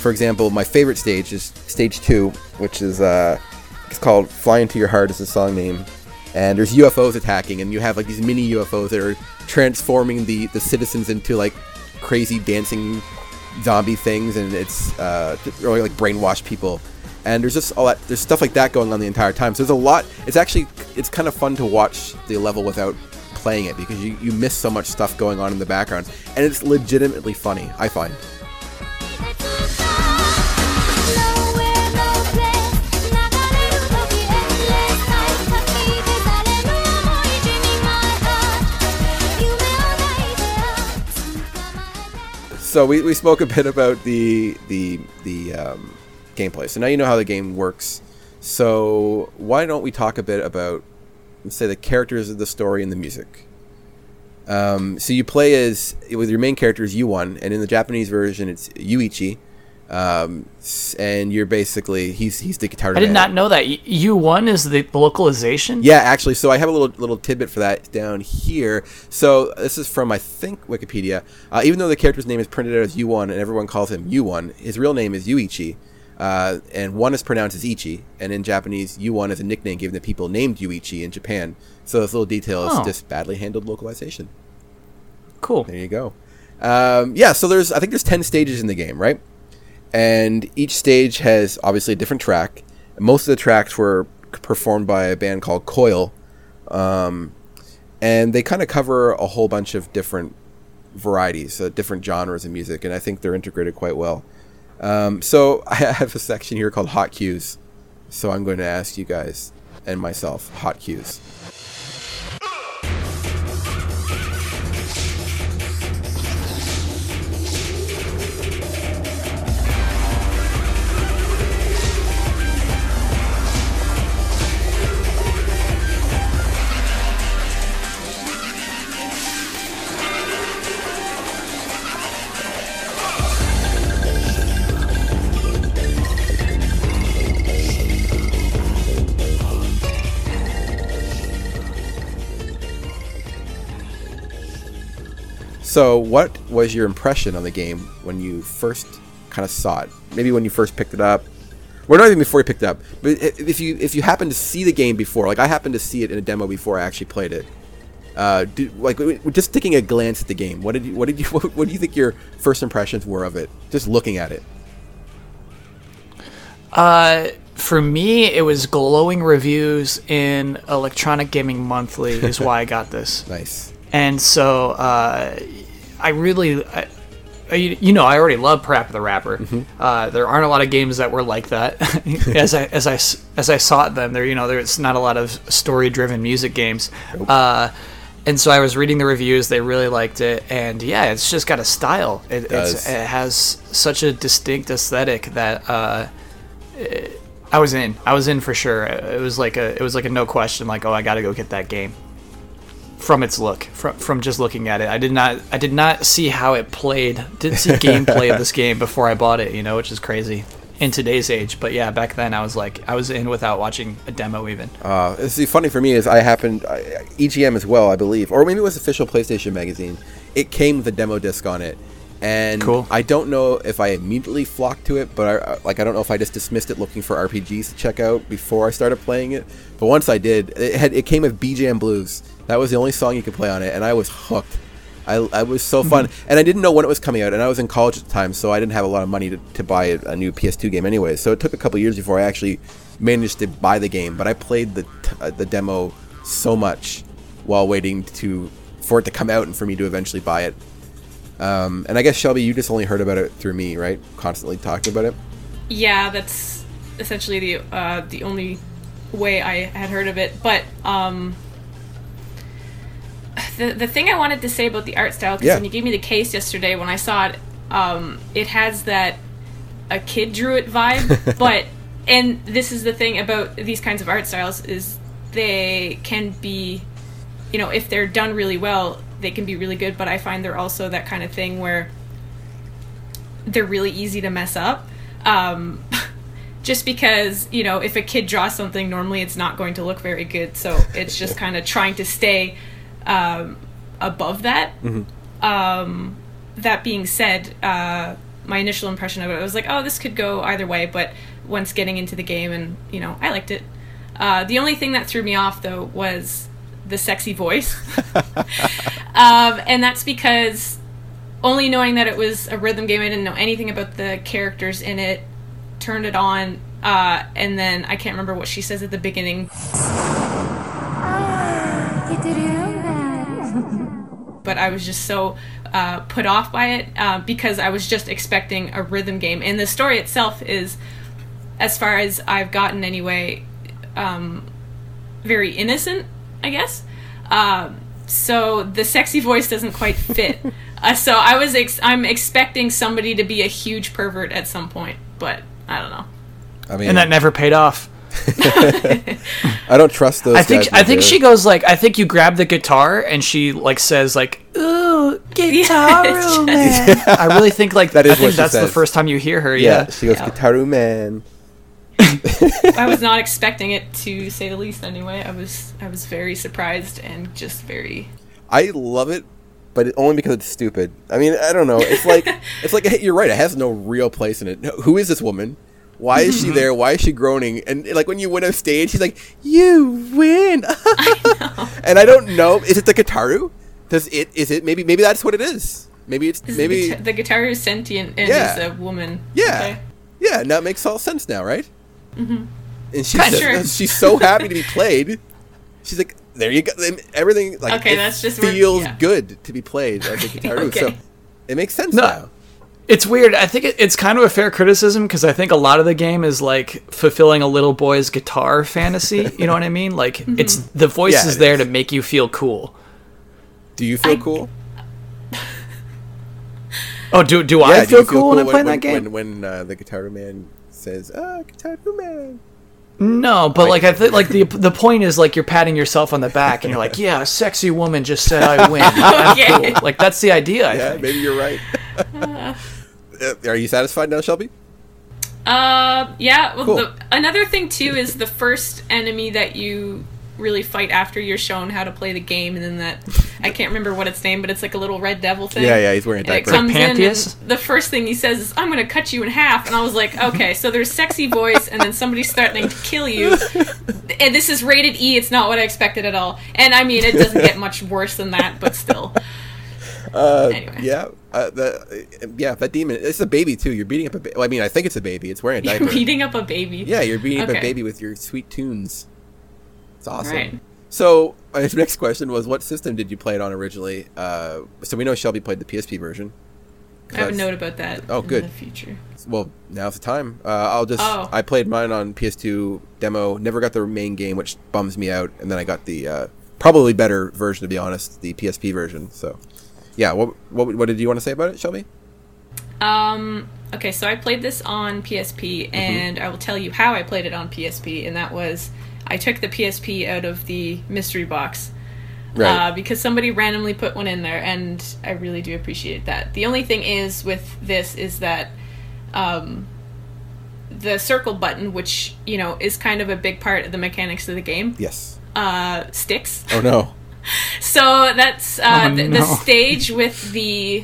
for example, my favorite stage is stage two, which is uh, it's called "Fly Into Your Heart" is the song name, and there's UFOs attacking, and you have like these mini UFOs that are transforming the the citizens into like crazy dancing zombie things, and it's uh, really like brainwash people. And there's just all that there's stuff like that going on the entire time. So there's a lot. It's actually it's kind of fun to watch the level without playing it because you, you miss so much stuff going on in the background, and it's legitimately funny. I find.「So we, we spoke a bit about the the the um, gameplay. So now you know how the game works. So why don't we talk a bit about let's say the characters of the story and the music. Um, so you play as with your main character is Yuan, and in the Japanese version it's Yuichi, um, and you're basically he's he's the guitar. I did man. not know that. U-1 is the localization. Yeah, actually, so I have a little little tidbit for that down here. So this is from I think Wikipedia. Uh, even though the character's name is printed out as Yuan and everyone calls him U-1, his real name is Yuichi, uh, and one is pronounced as Ichi. And in Japanese, Yuan is a nickname given to people named Yuichi in Japan. So this little detail is Oh. just badly handled localization. Cool. There you go. Um, yeah, so there's I think there's ten stages in the game, right? And each stage has obviously a different track. Most of the tracks were performed by a band called Coil, um, and they kind of cover a whole bunch of different varieties, uh, different genres of music, and I think they're integrated quite well. Um, so I have a section here called Hot Cues. So I'm going to ask you guys and myself hot cues. So, what was your impression on the game when you first kind of saw it? Maybe when you first picked it up. or not even before you picked it up, but if you if you happened to see the game before, like I happened to see it in a demo before I actually played it. Uh, do, like just taking a glance at the game, what did you what did you what, what do you think your first impressions were of it? Just looking at it. Uh, for me, it was glowing reviews in Electronic Gaming Monthly is why I got this. Nice. And so uh, I really, I, you know, I already love Parappa the Rapper. Uh, there aren't a lot of games that were like that. as I as I as I sought them, there you know there's not a lot of story driven music games. Uh, and so I was reading the reviews; they really liked it, and yeah, it's just got a style. It, it's, it has such a distinct aesthetic that uh, it- I was in. I was in for sure. It was like a it was like a no question. Like, oh, I got to go get that game from its look from from just looking at it i did not i did not see how it played didn't see gameplay of this game before i bought it you know which is crazy in today's age but yeah back then i was like i was in without watching a demo even Uh, it's the funny for me is I happened I, EGM as well, I believe, or maybe it was official PlayStation magazine. It came with a demo disc on it, and Cool. I don't know if I immediately flocked to it, but I, like I don't know if I just dismissed it looking for RPGs to check out before I started playing it. But once I did, it had it came with Bee Jam Blues. That was the only song you could play on it, and I was hooked. I, I was so fun, and I didn't know when it was coming out, and I was in college at the time, so I didn't have a lot of money to, to buy a, a new PS2 game anyway. So it took a couple years before I actually managed to buy the game. But I played the t- uh, the demo so much while waiting to for it to come out and for me to eventually buy it. Um, and I guess Shelby, you just only heard about it through me, right? Constantly talking about it. Yeah, that's essentially the uh, the only way I had heard of it. But um, the the thing I wanted to say about the art style, because Yeah. when you gave me the case yesterday, when I saw it, um, it has that a kid drew it vibe. but and this is the thing about these kinds of art styles is they can be, you know, if they're done really well, they can be really good. But I find they're also that kind of thing where they're really easy to mess up. Um, just because, you know, if a kid draws something, normally it's not going to look very good. So it's just kind of trying to stay um, above that. Um, that being said, uh, my initial impression of it, I was like, oh, this could go either way. But once getting into the game, and you know, I liked it. Uh, the only thing that threw me off though was the sexy voice, um, and that's because only knowing that it was a rhythm game, I didn't know anything about the characters in it. Turned it on, uh, and then I can't remember what she says at the beginning, Gitaroo Man. But I was just so uh, put off by it uh, because I was just expecting a rhythm game, and the story itself is, as far as I've gotten anyway, um, very innocent, I guess. Um, so the sexy voice doesn't quite fit. uh, so I was ex- I'm expecting somebody to be a huge pervert at some point, but I don't know. I mean, and that never paid off. I don't trust those. I think guys I think she goes like I think you grab the guitar and she like says like ooh guitar it's just- man. I really think like That is I think what she that's the first time you hear her. Yeah, Yeah, she goes, guitar man." I was not expecting it to say the least. Anyway, I was I was very surprised and just very I love it, but it, only because it's stupid. I mean, I don't know. It's like it's like you're right. It has no real place in it. Who is this woman? Why is she there? Why is she groaning? And like when you win a stage, she's like, "You win," and I don't know. Is it the Gitaroo? Does it? Is it? Maybe maybe that's what it is. Maybe it's Is maybe the, guitar, the guitar is sentient and Yeah. is a woman. yeah Okay. yeah. Now it makes all sense now, right? Mm-hmm. And she's Kinda. Sure. she's so happy to be played. She's like, "There you go." Everything like Okay, it that's just where- feels yeah. good to be played like a Gitaroo. So it makes sense No. now. It's weird. I think it, it's kind of a fair criticism because I think a lot of the game is like fulfilling a little boy's guitar fantasy. You know what I mean? Like Mm-hmm. it's the voice Yeah, is it there is. to make you feel cool. Do you feel I- cool? Oh, do do Yeah, I do feel you cool when I'm playing when, that game? When, when uh, the Guitar Man says, "Ah, Guitar Man." No, but like I think like the the point is like you're patting yourself on the back and you're like, yeah, a sexy woman just said I win. Okay. cool. Like that's the idea. I Yeah, think. maybe you're right. Uh, Are you satisfied now, Shelby? Uh, yeah. Well, Cool. the, another thing too is the first enemy that you really fight after you're shown how to play the game, and then that I can't remember what its name, but it's like a little red devil thing. Yeah, yeah, he's wearing a And it diaper. comes in, and the first thing he says is, "I'm going to cut you in half," and I was like, "Okay, so there's sexy voice, and then somebody's threatening to kill you, and this is rated E. It's not what I expected at all. And I mean, it doesn't get much worse than that, but still, Uh, Anyway. Yeah, uh, the, uh, yeah, that demon. It's a baby too. You're beating up a. Ba- well, I mean, I think it's a baby. It's wearing a you're beating up a baby. yeah, you're beating up a baby with your sweet tunes. It's awesome. Right. So, my next question was, what system did you play it on originally? Uh, so we know Shelby played the PSP version. I have a note about that. Oh, in good. the future. Well, now's the time. Uh, I'll just. Oh. I played mine on PS2 demo. Never got the main game, which bums me out. And then I got the uh, probably better version, to be honest, the PSP version. So, yeah. What what, what did you want to say about it, Shelby? Um, okay, so I played this on PSP, Mm-hmm. and I will tell you how I played it on PSP, and that was I took the PSP out of the mystery box. Uh, because somebody randomly put one in there, and I really do appreciate that. The only thing is with this is that um, the circle button, which you know is kind of a big part of the mechanics of the game, yes. uh, sticks. Oh no. So that's uh, Oh, the, the stage with the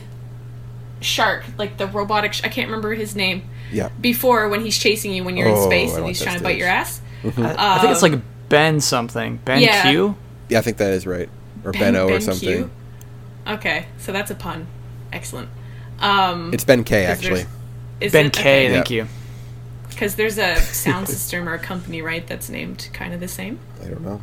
shark, like the robotic. Sh- I can't remember his name. Yeah. Before when he's chasing you when you're in Oh, space I and he's that trying to bite your ass. I, I think it's like Ben something. Ben Yeah. Q. Yeah, I think that is right. Or Ben- Benno or something. Q? Okay, so that's a pun. Excellent. Um, It's Ben K actually. is Ben it? K. Okay. Thank Yeah. you. Because there's a sound system or a company, right, that's named kind of the same. I don't know.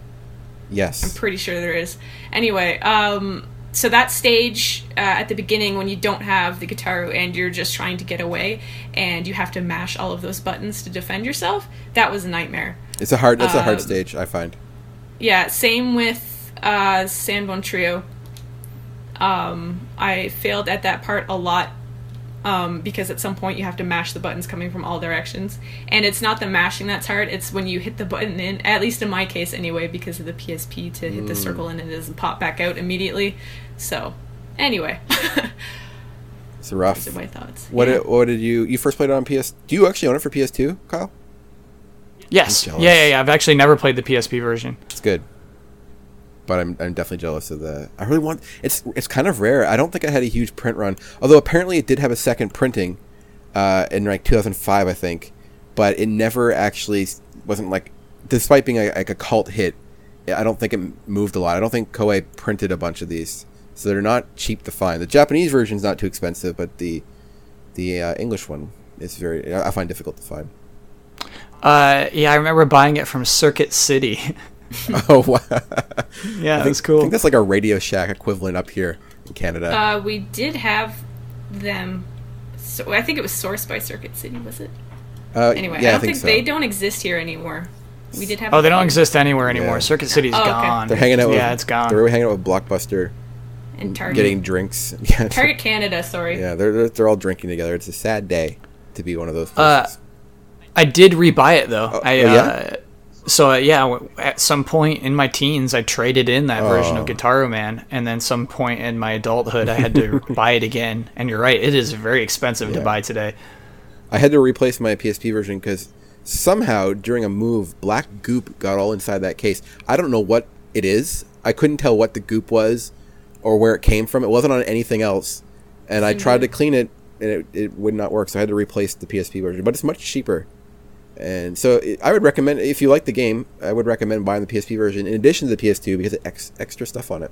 Yes. I'm pretty sure there is. Anyway, um, so that stage uh, at the beginning when you don't have the guitar and you're just trying to get away and you have to mash all of those buttons to defend yourself, that was a nightmare. It's a hard. It's a hard Um, stage. I find. Yeah, same with uh, Sanbone Trio. Um, I failed at that part a lot um, because at some point you have to mash the buttons coming from all directions. And it's not the mashing that's hard, it's when you hit the button in, at least in my case anyway, because of the PSP to hit the Mm. circle and it doesn't pop back out immediately. So, anyway, It's rough. those are my thoughts. What? Yeah. Did, what did you? You first played it on PS? Do you actually own it for PS2, Kyle? Yes. Yeah, yeah, yeah. I've actually never played the PSP version. It's good. But I'm, I'm definitely jealous of the. I really want. It's it's kind of rare. I don't think I had a huge print run. Although apparently it did have a second printing, uh, in like 2005, I think, but it never actually wasn't like, despite being a, like a cult hit, I don't think it moved a lot. I don't think Koei printed a bunch of these, so they're not cheap to find. The Japanese version's not too expensive, but the the uh, English one is very I I find difficult to find. Uh, yeah, I remember buying it from Circuit City. oh wow! yeah, that's cool. I think that's like a Radio Shack equivalent up here in Canada. Uh, we did have them. So I think it was sourced by Circuit City, was it? Uh, Anyway, yeah, I don't think, think, so. they don't exist here anymore. We did have. oh, they don't few. exist anywhere anymore. Yeah. Circuit City's Oh, okay. gone. They're hanging out. Yeah, with, it's gone. They're hanging out with Blockbuster, in Target. getting drinks. Yeah, Target Canada, sorry. yeah, they're, they're they're all drinking together. It's a sad day to be one of those Uh. I did rebuy it though. Oh, I, oh, yeah? uh, so uh, yeah, at some point in my teens, I traded in that version of Oh. Gitaroo Man, and then some point in my adulthood, I had to buy it again. And you're right, it is very expensive to buy today. I had to replace my PSP version because somehow during a move, black goop got all inside that case. I don't know what it is. I couldn't tell what the goop was or where it came from. It wasn't on anything else, and I tried to clean it, and it, it would not work. So I had to replace the PSP version, but it's much cheaper. And so it, I would recommend if you like the game, I would recommend buying the PSP version in addition to the PS2 because it ex- extra stuff on it.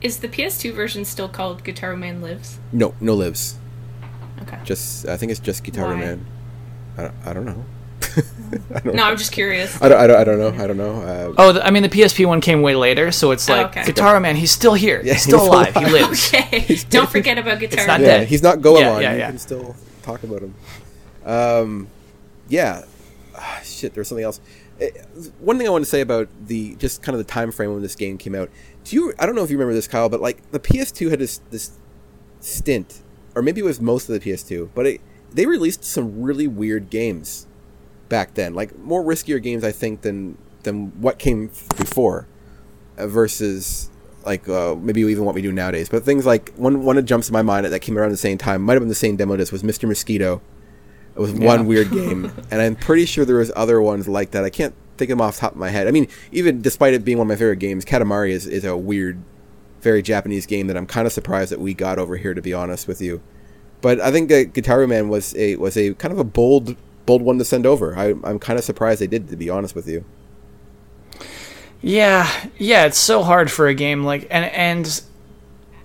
Is the PS2 version still called Gitaroo Man Lives? No, no lives. Okay. Just I think it's just Guitar Why? Man. I don't, I don't know. No, I'm just curious. I don't, I don't, I don't know. I don't know. Uh, Oh, th- I mean, the PSP one came way later, so it's Oh, like okay. Gitaroo Man. He's still here. Yeah, he's still he's alive. He lives. Okay. Don't forget about Guitar not Man. yeah, dead. he's not Goemon. Yeah, yeah, You can still talk about him. Um, yeah. Ah, shit, there's something else. Eh, One thing I want to say about the just kind of the time frame when this game came out. Do you? I don't know if you remember this, Kyle, but like the PS2 had this this stint, or maybe it was most of the PS2, but it, they released some really weird games back then, like more riskier games, I think, than than what came before, uh, versus like uh, maybe even what we do nowadays. But things like one one that jumps to my mind that came around the same time might have been the same demo disc was Mr. Mosquito. It was one weird game, and I'm pretty sure there was other ones like that. I can't think of them off the top of my head. I mean, even despite it being one of my favorite games, Katamari is, is a weird, very Japanese game that I'm kind of surprised that we got over here. To be honest with you, but I think that Gitaroo Man was a was a kind of a bold bold one to send over. I, I'm kind of surprised they did. To be honest with you, Yeah, yeah, it's so hard for a game like and and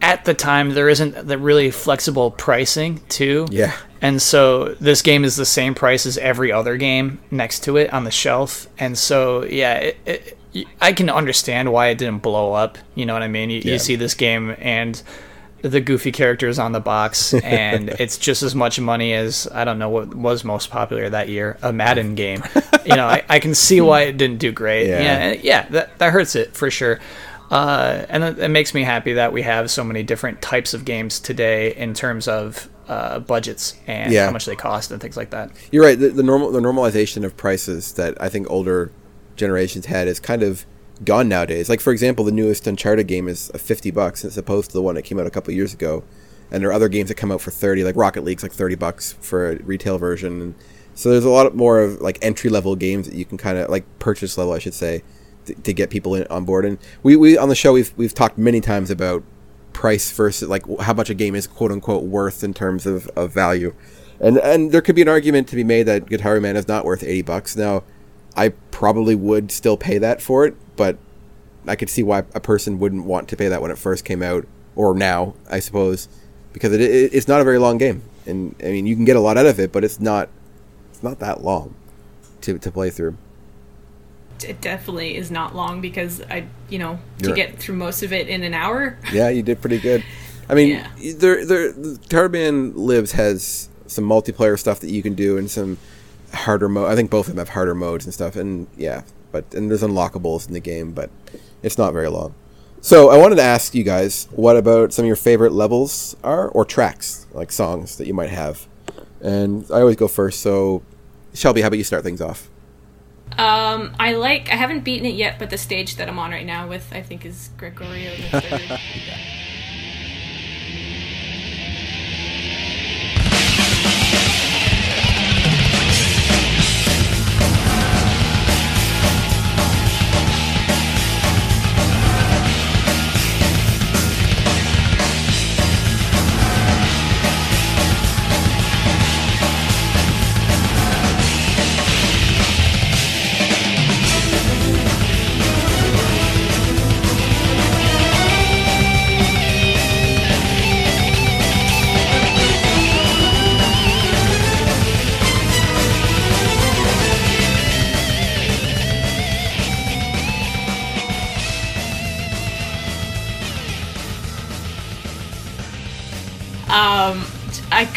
at the time there isn't the really flexible pricing too. Yeah. And so this game is the same price as every other game next to it on the shelf. And so yeah, it, it, I can understand why it didn't blow up. You know what I mean? You, Yeah. you see this game and the goofy characters on the box and it's just as much money as I don't know what was most popular that year, a Madden game. you know, I, I can see why it didn't do great. Yeah. Yeah, yeah, yeah that that hurts it for sure. Uh, and it, it makes me happy that we have so many different types of games today in terms of uh, budgets and Yeah. how much they cost and things like that. You're right. The, the normal the normalization of prices that I think older generations had is kind of gone nowadays. Like for example, the newest Uncharted game is a fifty bucks as opposed to the one that came out a couple of years ago. And there are other games that come out for thirty, like Rocket League's like thirty bucks for a retail version. So there's a lot more of like entry level games that you can kind of like purchase level, I should say, to, get people in, on board. And we, we on the show we've we've talked many times about price versus like how much a game is quote unquote worth in terms of, of value. And and there could be an argument to be made that Gitaroo Man is not worth 80 bucks. Now, I probably would still pay that for it, but I could see why a person wouldn't want to pay that when it first came out or now, I suppose, because it, it it's not a very long game. And I mean, you can get a lot out of it, but it's not it's not that long to to play through. It definitely is not long because I, you know, to You're- get through most of it in an hour. Yeah, you did pretty good. I mean, Yeah. there, there, Tarban Lives has some multiplayer stuff that you can do and some harder mode. I think both of them have harder modes and stuff. And yeah, but and there's unlockables in the game, but it's not very long. So I wanted to ask you guys, what about some of your favorite levels are or tracks, like songs that you might have? And I always go first. So Shelby, how about you start things off? Um, I like. I haven't beaten it yet, but the stage that I'm on right now with, I think, is Gregorio the third.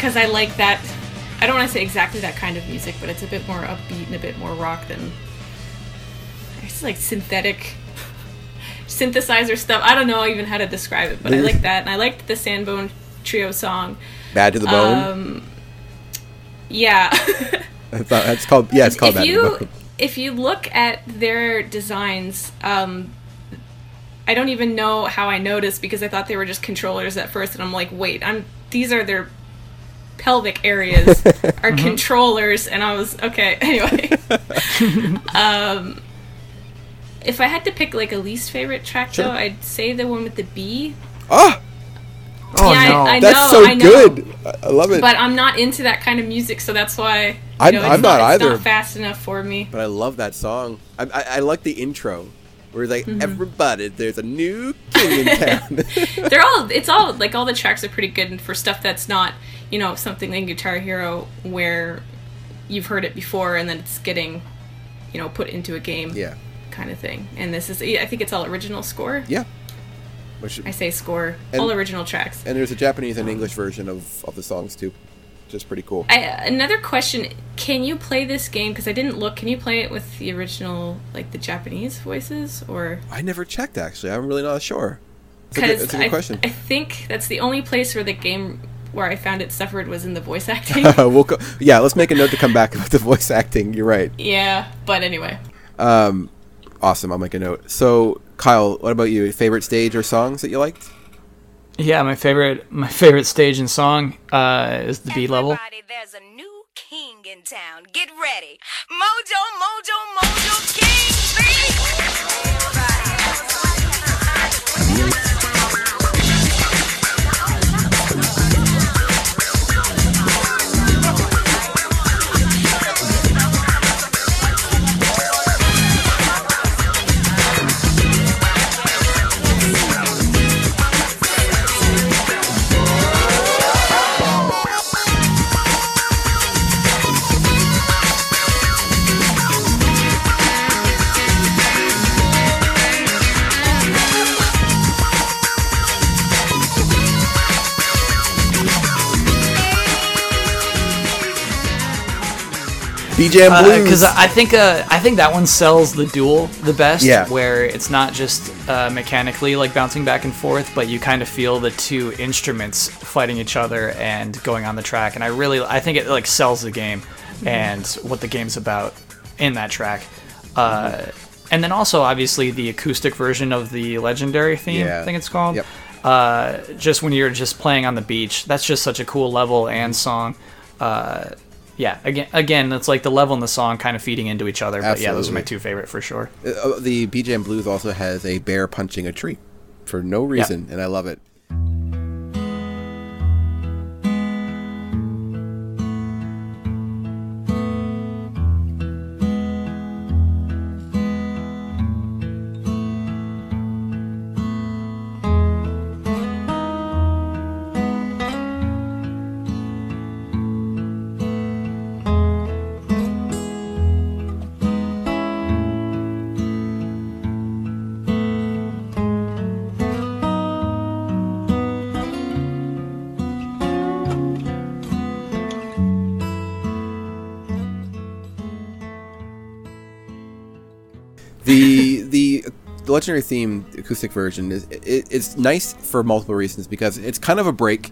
because I like that. I don't want to say exactly that kind of music, but it's a bit more upbeat and a bit more rock than it's like synthetic synthesizer stuff. I don't know even how to describe it, but I like that, and I liked the Sanbone Trio song. Bad to the bone. Um, Yeah. That's called. Yeah, it's called if Bad to the you Bone. if you look at their designs, um, I don't even know how I noticed because I thought they were just controllers at first, and I'm like, wait, I'm these are their pelvic areas are controllers, and I was okay. Anyway, um, if I had to pick like a least favorite track Sure. though, I'd say the one with the bee. Oh, Oh Yeah, I- no. I- that's know, so I know. good. I- I love it. But I'm not into that kind of music, so that's why you I'm- know, it's I'm not it's either. not fast enough for me. But I love that song. I, I, I like the intro where it's like, Mm-hmm. everybody, there's a new king in town. they're all it's all like all the tracks are pretty good for stuff that's not you know something like guitar hero where you've heard it before and then it's getting you know put into a game yeah, kind of thing and this is i think it's all original score yeah. Which, i say score And- all original tracks and there's a Japanese and English version of, of the songs too, which is pretty cool. I, another question can you play this game because i didn't look can you play it with the original like the japanese voices or I never checked actually. I'm really not sure. It's a good, because a good I, question. I think that's the only place where the game where i found it suffered was in the voice acting we'll go, yeah, let's make a note to come back with the voice acting. You're right. yeah but anyway Um, awesome. I'll make a note. So, Kyle, what about you? Favorite stage or songs that you liked? Yeah, my favorite my favorite stage and song uh, is the B level. There's a new king in town. Get ready. Mojo, mojo, mojo king. Bee Jam Blues. because I think uh, I think that one sells the duel the best. Yeah. where it's not just uh, mechanically like bouncing back and forth, but you kind of feel the two instruments fighting each other and going on the track. And I really I think it like sells the game and what the game's about in that track. Uh, and then also obviously the acoustic version of the legendary theme. Yeah. I think it's called. Yep. Uh, just when you're just playing on the beach, that's just such a cool level and song. Uh, yeah, again, again, it's like the level and the song kind of feeding into each other. But yeah, those are my two favorite for sure. Uh, the Bee Jam Blues also has a bear punching a tree for no reason, and I love it. Legendary theme acoustic version is it, it's nice for multiple reasons because it's kind of a break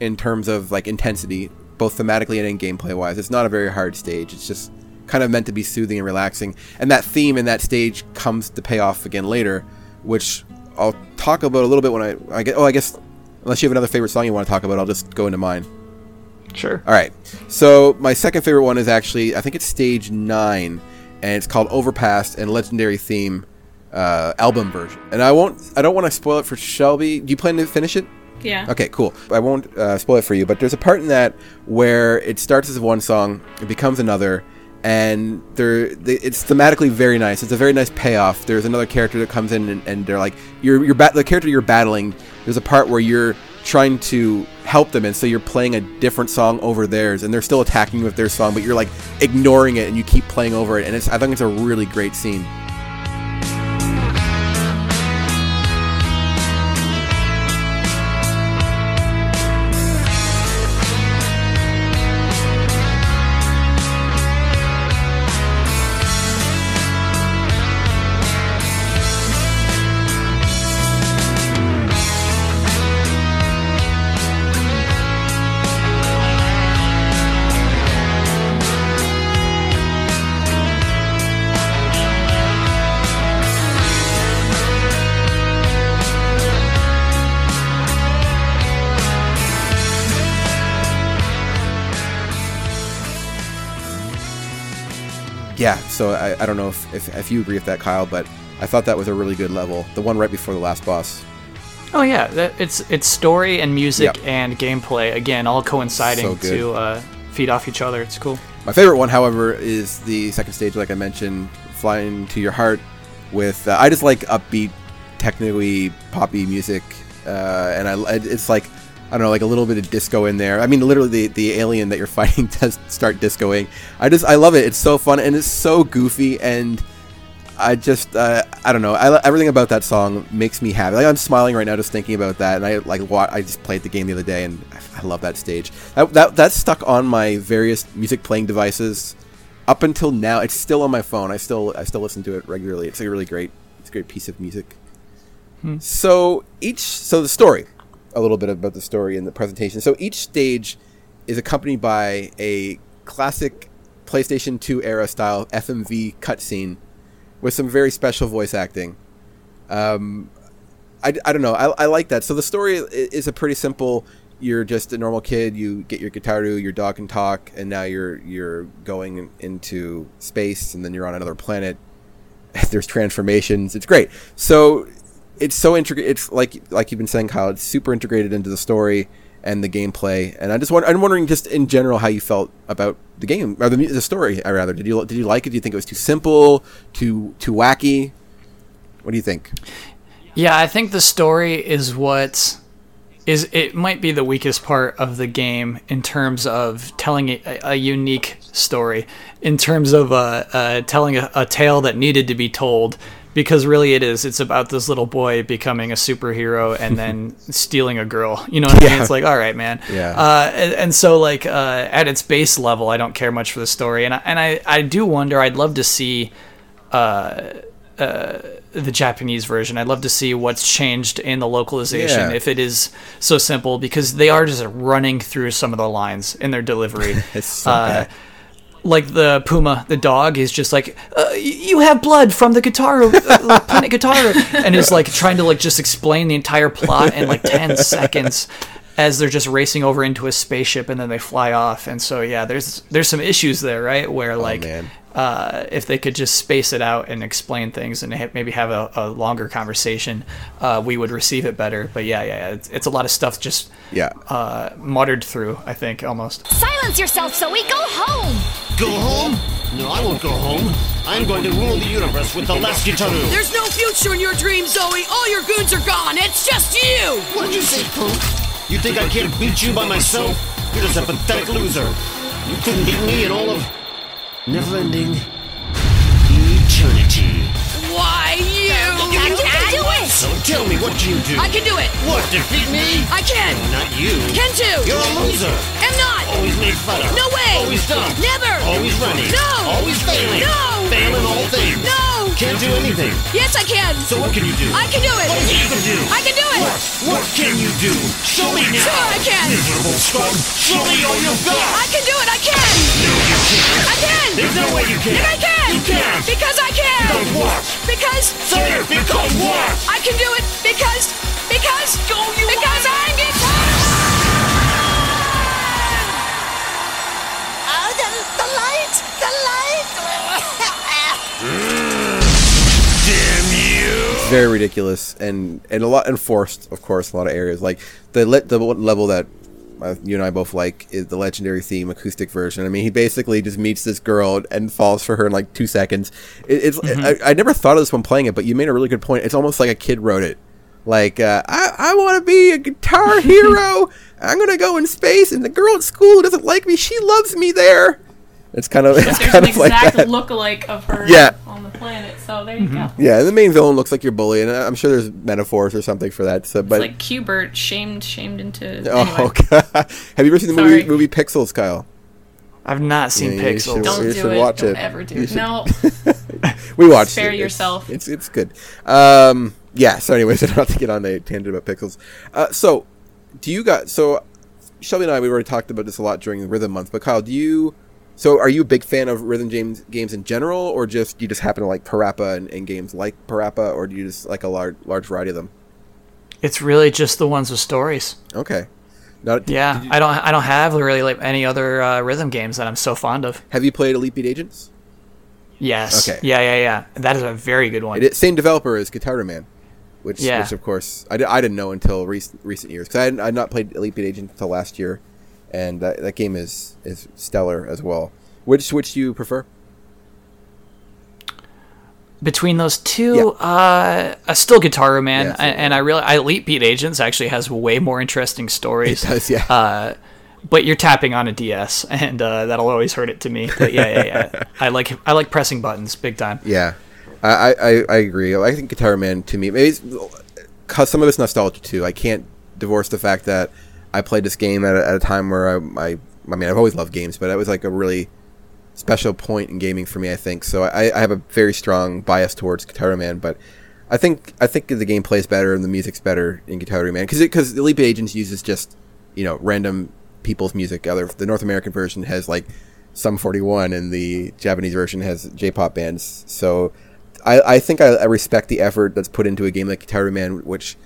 in terms of like intensity both thematically and in gameplay wise. It's not a very hard stage. It's just kind of meant to be soothing and relaxing. And that theme in that stage comes to pay off again later which i'll talk about a little bit when i i get oh i guess unless you have another favorite song you want to talk about i'll just go into mine. Sure. all right. So my second favorite one is actually I think it's stage nine, and it's called Overpass and Legendary Theme uh, album version. And I won't. I don't want to spoil it for Shelby. Do you plan to finish it? yeah Okay, cool. I won't uh, spoil it for you, but there's a part in that where it starts as one song, it becomes another, and there the, it's thematically very nice. It's a very nice payoff. There's another character that comes in, and, and they're like, you're you're bat- the character you're battling. There's a part where you're trying to help them, and so you're playing a different song over theirs, and they're still attacking you with their song, but you're like ignoring it, and you keep playing over it, and it's I think it's a really great scene. So I, I don't know if, if, if you agree with that, Kyle, but I thought that was a really good level. The one right before the last boss. Oh yeah, that, it's it's story and music Yep. and gameplay again, all coinciding So to uh, feed off each other. It's cool. My favorite one, however, is the second stage, like I mentioned, Flying to Your Heart. With uh, I just like upbeat, technically poppy music, uh, and I it's like I don't know, like a little bit of disco in there. I mean, literally the the alien that you're fighting does start discoing. I just I love it. It's so fun and it's so goofy and. I just uh, I don't know. I, everything about that song makes me happy. Like I'm smiling right now just thinking about that. And I like wa- I just played the game the other day, and I love that stage. That, that that's stuck on my various music playing devices up until now. It's still on my phone. I still I still listen to it regularly. It's a really great it's a great piece of music. So each so the story, a little bit about the story and the presentation. So each stage is accompanied by a classic PlayStation 2 era style FMV cutscene with some very special voice acting. Um, I, I don't know. I, I like that. So the story is a pretty simple. You're just a normal kid. You get your guitar, your dog can talk, and now you're you're going into space, and then you're on another planet. There's transformations. It's great. So it's so integrated. It's like like you've been saying, Kyle. It's super integrated into the story and the gameplay. And I just want, I'm wondering, just in general, how you felt about the game or the, the story. I rather did you did you like it? Do you think it was too simple, too too wacky? What do you think? Yeah, I think the story is what is it might be the weakest part of the game in terms of telling a, a unique story, in terms of uh, uh, telling a, a tale that needed to be told. Because really, it is. It's about this little boy becoming a superhero and then stealing a girl. You know what I mean? It's like, all right, man. Yeah. Uh, and, and so, like, uh, at its base level, I don't care much for the story, and I, and I, I do wonder. I'd love to see the Japanese version. I'd love to see what's changed in the localization Yeah. if it is so simple because they are just running through some of the lines in their delivery. It's so Uh. Like the puma, the dog, is just like, uh, "You have blood from the guitar, uh, planet guitar," and is like trying to like just explain the entire plot in like ten seconds as they're just racing over into a spaceship and then they fly off. And so yeah, there's there's some issues there, right? Where like man. Uh, if they could just space it out and explain things and ha- maybe have a, a longer conversation, uh, we would receive it better. But yeah, yeah, yeah it's, it's a lot of stuff just Yeah. uh, muttered through. I think almost. Silence yourself, Zowie. Go home. Go home? No, I won't go home. I'm going to rule the universe with the last Gitaroo. There's no future in your dreams, Zowie. All your goons are gone. It's just you. What did you say, punk? You think I can't beat you by myself? You're just a pathetic loser. You couldn't beat me in all of never-ending eternity. Why you? You can do it. So tell me, what do you do? I can do it. What, defeat me? I can. Not you. Can too. You're a loser. Am not. Always made fun of. No way. Always dumb. Never. Always running. No. Always failing. No. Failing all things. No. Can't do anything. Yes, I can. So what can you do? I can do it. What is it you can do? I can do it. What? What can you do? Show me now. Sure, I can. Miserable scum. Show me all you've got. I can do it. I can. No, you can't. I can. There's no way you can. And I can. You can't. Because I can. Because what? Because. Say it. Because what? I can do it because. Because. Go you. Because I'm guitar. Oh, the, the light! The light! Very ridiculous and and a lot enforced, of course, in a lot of areas. Like the le- the level that uh, you and I both like is the legendary theme acoustic version. I mean, he basically just meets this girl and falls for her in like two seconds. It, it's I, I never thought of this when playing it, but you made a really good point. It's almost like a kid wrote it. Like uh, I I want to be a guitar hero. I'm gonna go in space, and the girl at school doesn't like me, she loves me there. It's kind of it's There's kind an of like exact that. lookalike of her Yeah. On the planet, so there you go. Yeah, and the main villain looks like your bully, and I'm sure there's metaphors or something for that. So, but It's like Qbert shamed shamed into. Oh, anyway, God. Have you ever seen the movie, Sorry. movie Pixels, Kyle? I've not seen Yeah, Pixels. should- Don't do it. watch Don't it. ever do it. No. We watched Spare it. Yourself. It's, it's good. Um, yeah. So, anyways, I don't have to get on a tangent about Pixels. Uh, so, do you got so Shelby and I we already talked about this a lot during the Rhythm Month, but Kyle, do you? So, are you a big fan of rhythm games games in general, or just you just happen to like Parappa and, and games like Parappa, or do you just like a large large variety of them? It's really just the ones with stories. Okay. Not, Yeah, you- I don't. I don't have really like any other uh, rhythm games that I'm so fond of. have you played Elite Beat Agents? Yes. Okay. Yeah, yeah, yeah. That is a very good one. It same developer as Gitaroo Man, which, Yeah. which of course I, I didn't know until recent recent years because I had not played Elite Beat Agent until last year, and that, that game is is stellar as well. Which which do you prefer? Between those two, Yeah. uh, uh, still Gitaroo Man, Yeah, same. and I really, I Elite Beat Agents actually has way more interesting stories. It does, yeah. Uh, but you're tapping on a DS, and uh, that'll always hurt it to me. But yeah, yeah, yeah. I like, I like pressing buttons, big time. Yeah, I, I, I agree. I think Gitaroo Man to me, maybe some of it's nostalgia too. I can't divorce the fact that I played this game at a, at a time where I, I, I mean, I've always loved games, but it was like a really special point in gaming for me. I think so. I, I have a very strong bias towards Gitaroo Man, but I think I think the gameplay is better and the music's better in Gitaroo Man because because Elite Agents uses just you know random people's music. Other the North American version has like Sum 41 and the Japanese version has J-pop bands. So I, I think I, I respect the effort that's put into a game like Gitaroo Man, which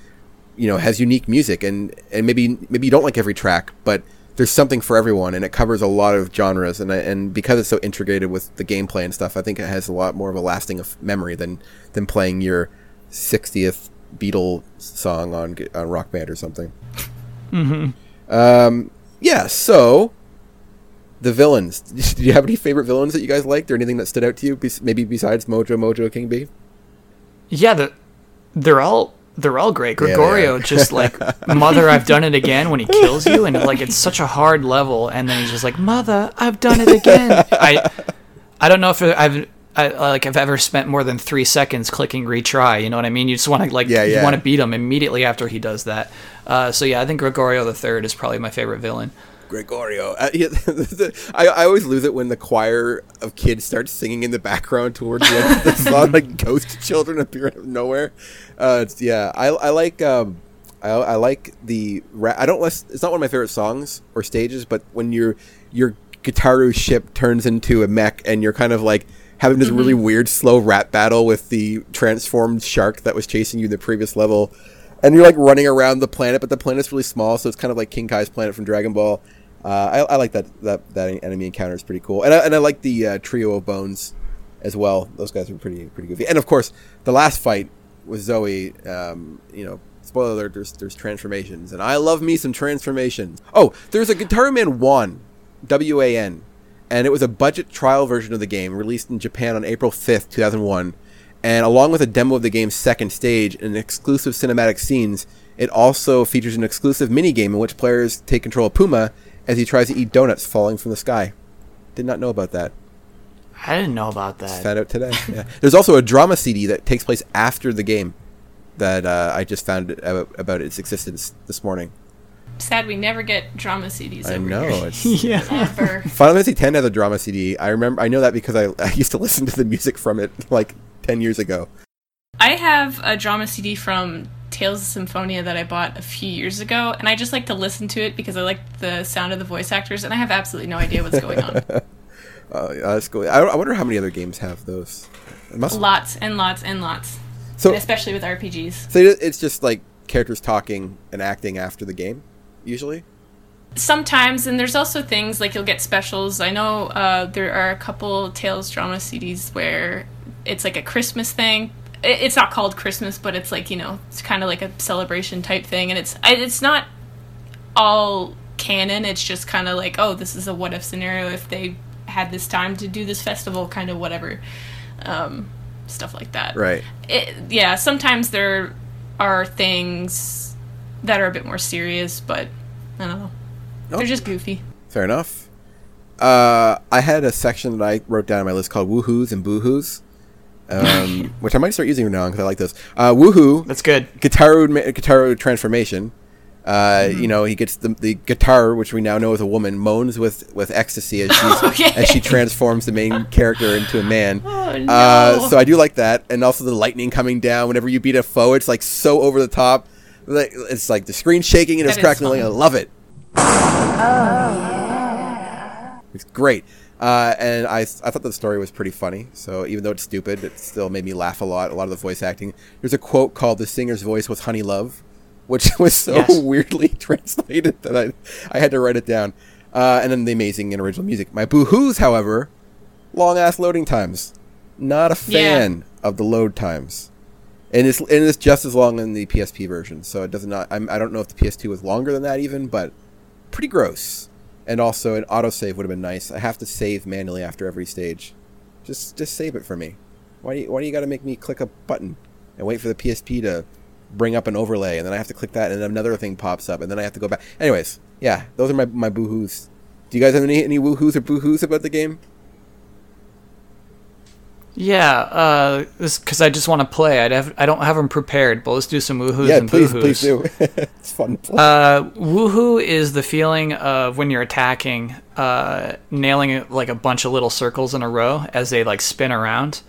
you know has unique music and and maybe maybe you don't like every track, but there's something for everyone and it covers a lot of genres and and because it's so integrated with the gameplay and stuff, I think it has a lot more of a lasting of memory than than playing your 60th Beatle song on on Rock Band or something. Mm-hmm. Um, yeah. So the villains. Do you have any favorite villains that you guys liked or anything that stood out to you? Maybe besides Mojo Mojo King Bee. Yeah, the, they're all they're all great. Gregorio are. just like mother, I've done it again when he kills you, and like it's such a hard level, and then he's just like mother, I've done it again. I I don't know if I've I, like I've ever spent more than three seconds clicking retry. You know what I mean? You just want to like Yeah, yeah. you want to beat him immediately after he does that. Uh, so yeah, I think Gregorio the Third is probably my favorite villain. Gregorio. Uh, yeah, I, I always lose it when the choir of kids starts singing in the background towards the end of the song, like ghost children appear out of nowhere. Uh, yeah, I, I like um, I, I like the ra- I don't less. It's not one of my favorite songs or stages, but when your your Gitaroo ship turns into a mech and you're kind of like having this really weird slow rap battle with the transformed shark that was chasing you in the previous level and you're like running around the planet, but the planet's really small, so it's kind of like King Kai's planet from Dragon Ball. Uh, I, I like that, that that enemy encounter is pretty cool, and I, and I like the uh, trio of bones as well. Those guys are pretty pretty goofy, and of course the last fight with Zowie. Um, you know, spoiler alert: there's there's transformations, and I love me some transformations. Oh, there's a Gitaroo Man One, W A N, and it was a budget trial version of the game released in Japan on April 5th, 2001. And along with a demo of the game's second stage and exclusive cinematic scenes, it also features an exclusive minigame in which players take control of Puma as he tries to eat donuts falling from the sky. Did not know about that. I didn't know about that. Found out today. Yeah. There's also a drama CD that takes place after the game that uh, I just found about, about its existence this morning. Sad we never get drama CDs. I over know. Here. It's, yeah. Ever. Final Fantasy X has a drama CD. I remember. I know that because I, I used to listen to the music from it like ten years ago. I have a drama CD from Tales of Symphonia that I bought a few years ago, and I just like to listen to it because I like the sound of the voice actors, and I have absolutely no idea what's going on. Uh, that's cool. I, I wonder how many other games have those. Lots and lots and lots, So, and especially with RPGs. so it's just like characters talking and acting after the game, usually. Sometimes, and there's also things like you'll get specials. I know uh, there are a couple Tales drama CDs where it's like a Christmas thing. It's not called Christmas, but it's like you know, it's kind of like a celebration type thing, and it's it's not all canon. It's just kind of like, oh, this is a what if scenario if they had this time to do this festival, kind of whatever, um, stuff like that. Right. It, yeah, sometimes there are things that are a bit more serious, but I don't know. Oh. They're just goofy. Fair enough. Uh, I had a section that I wrote down on my list called woohoos and boohoos, um, which I might start using now because I like those. Uh, woohoo, That's good. Gitaroo, ma- Gitaroo transformation. Uh, Mm-hmm. You know, he gets the, the guitar, which we now know is a woman, moans with, with ecstasy as, she's, Okay. as she transforms the main character into a man. Oh, no. Uh, so I do like that, and also the lightning coming down whenever you beat a foe. It's like so over the top. It's like the screen shaking and it's That crackling. I love it. It's great. Uh, and I, I thought the story was pretty funny. So even though it's stupid, it still made me laugh a lot. A lot of the voice acting. There's a quote called "The singer's voice was honey love," which was so Yes. weirdly translated that I I had to write it down. Uh, and then the amazing and original music. My boo-hoos, however, long ass loading times. not a Yeah. fan of the load times. And it's and it's just as long in the PSP version, so it does not. I'm, I don't know if the PS2 was longer than that even, but pretty gross. And also, an autosave would have been nice. I have to save manually after every stage. Just just save it for me. Why do you, why do you got to make me click a button and wait for the PSP to bring up an overlay, and then I have to click that, and then another thing pops up, and then I have to go back. Anyways, yeah, those are my my boohoos. Do you guys have any any woohoos or boohoos about the game? Yeah, uh, because I just want to play. I'd have, I don't have them prepared, but let's do some woohoos yeah, and please, boohoos. please do. it's fun. Uh, woohoo is the feeling of when you're attacking, uh, nailing it like a bunch of little circles in a row as they like spin around.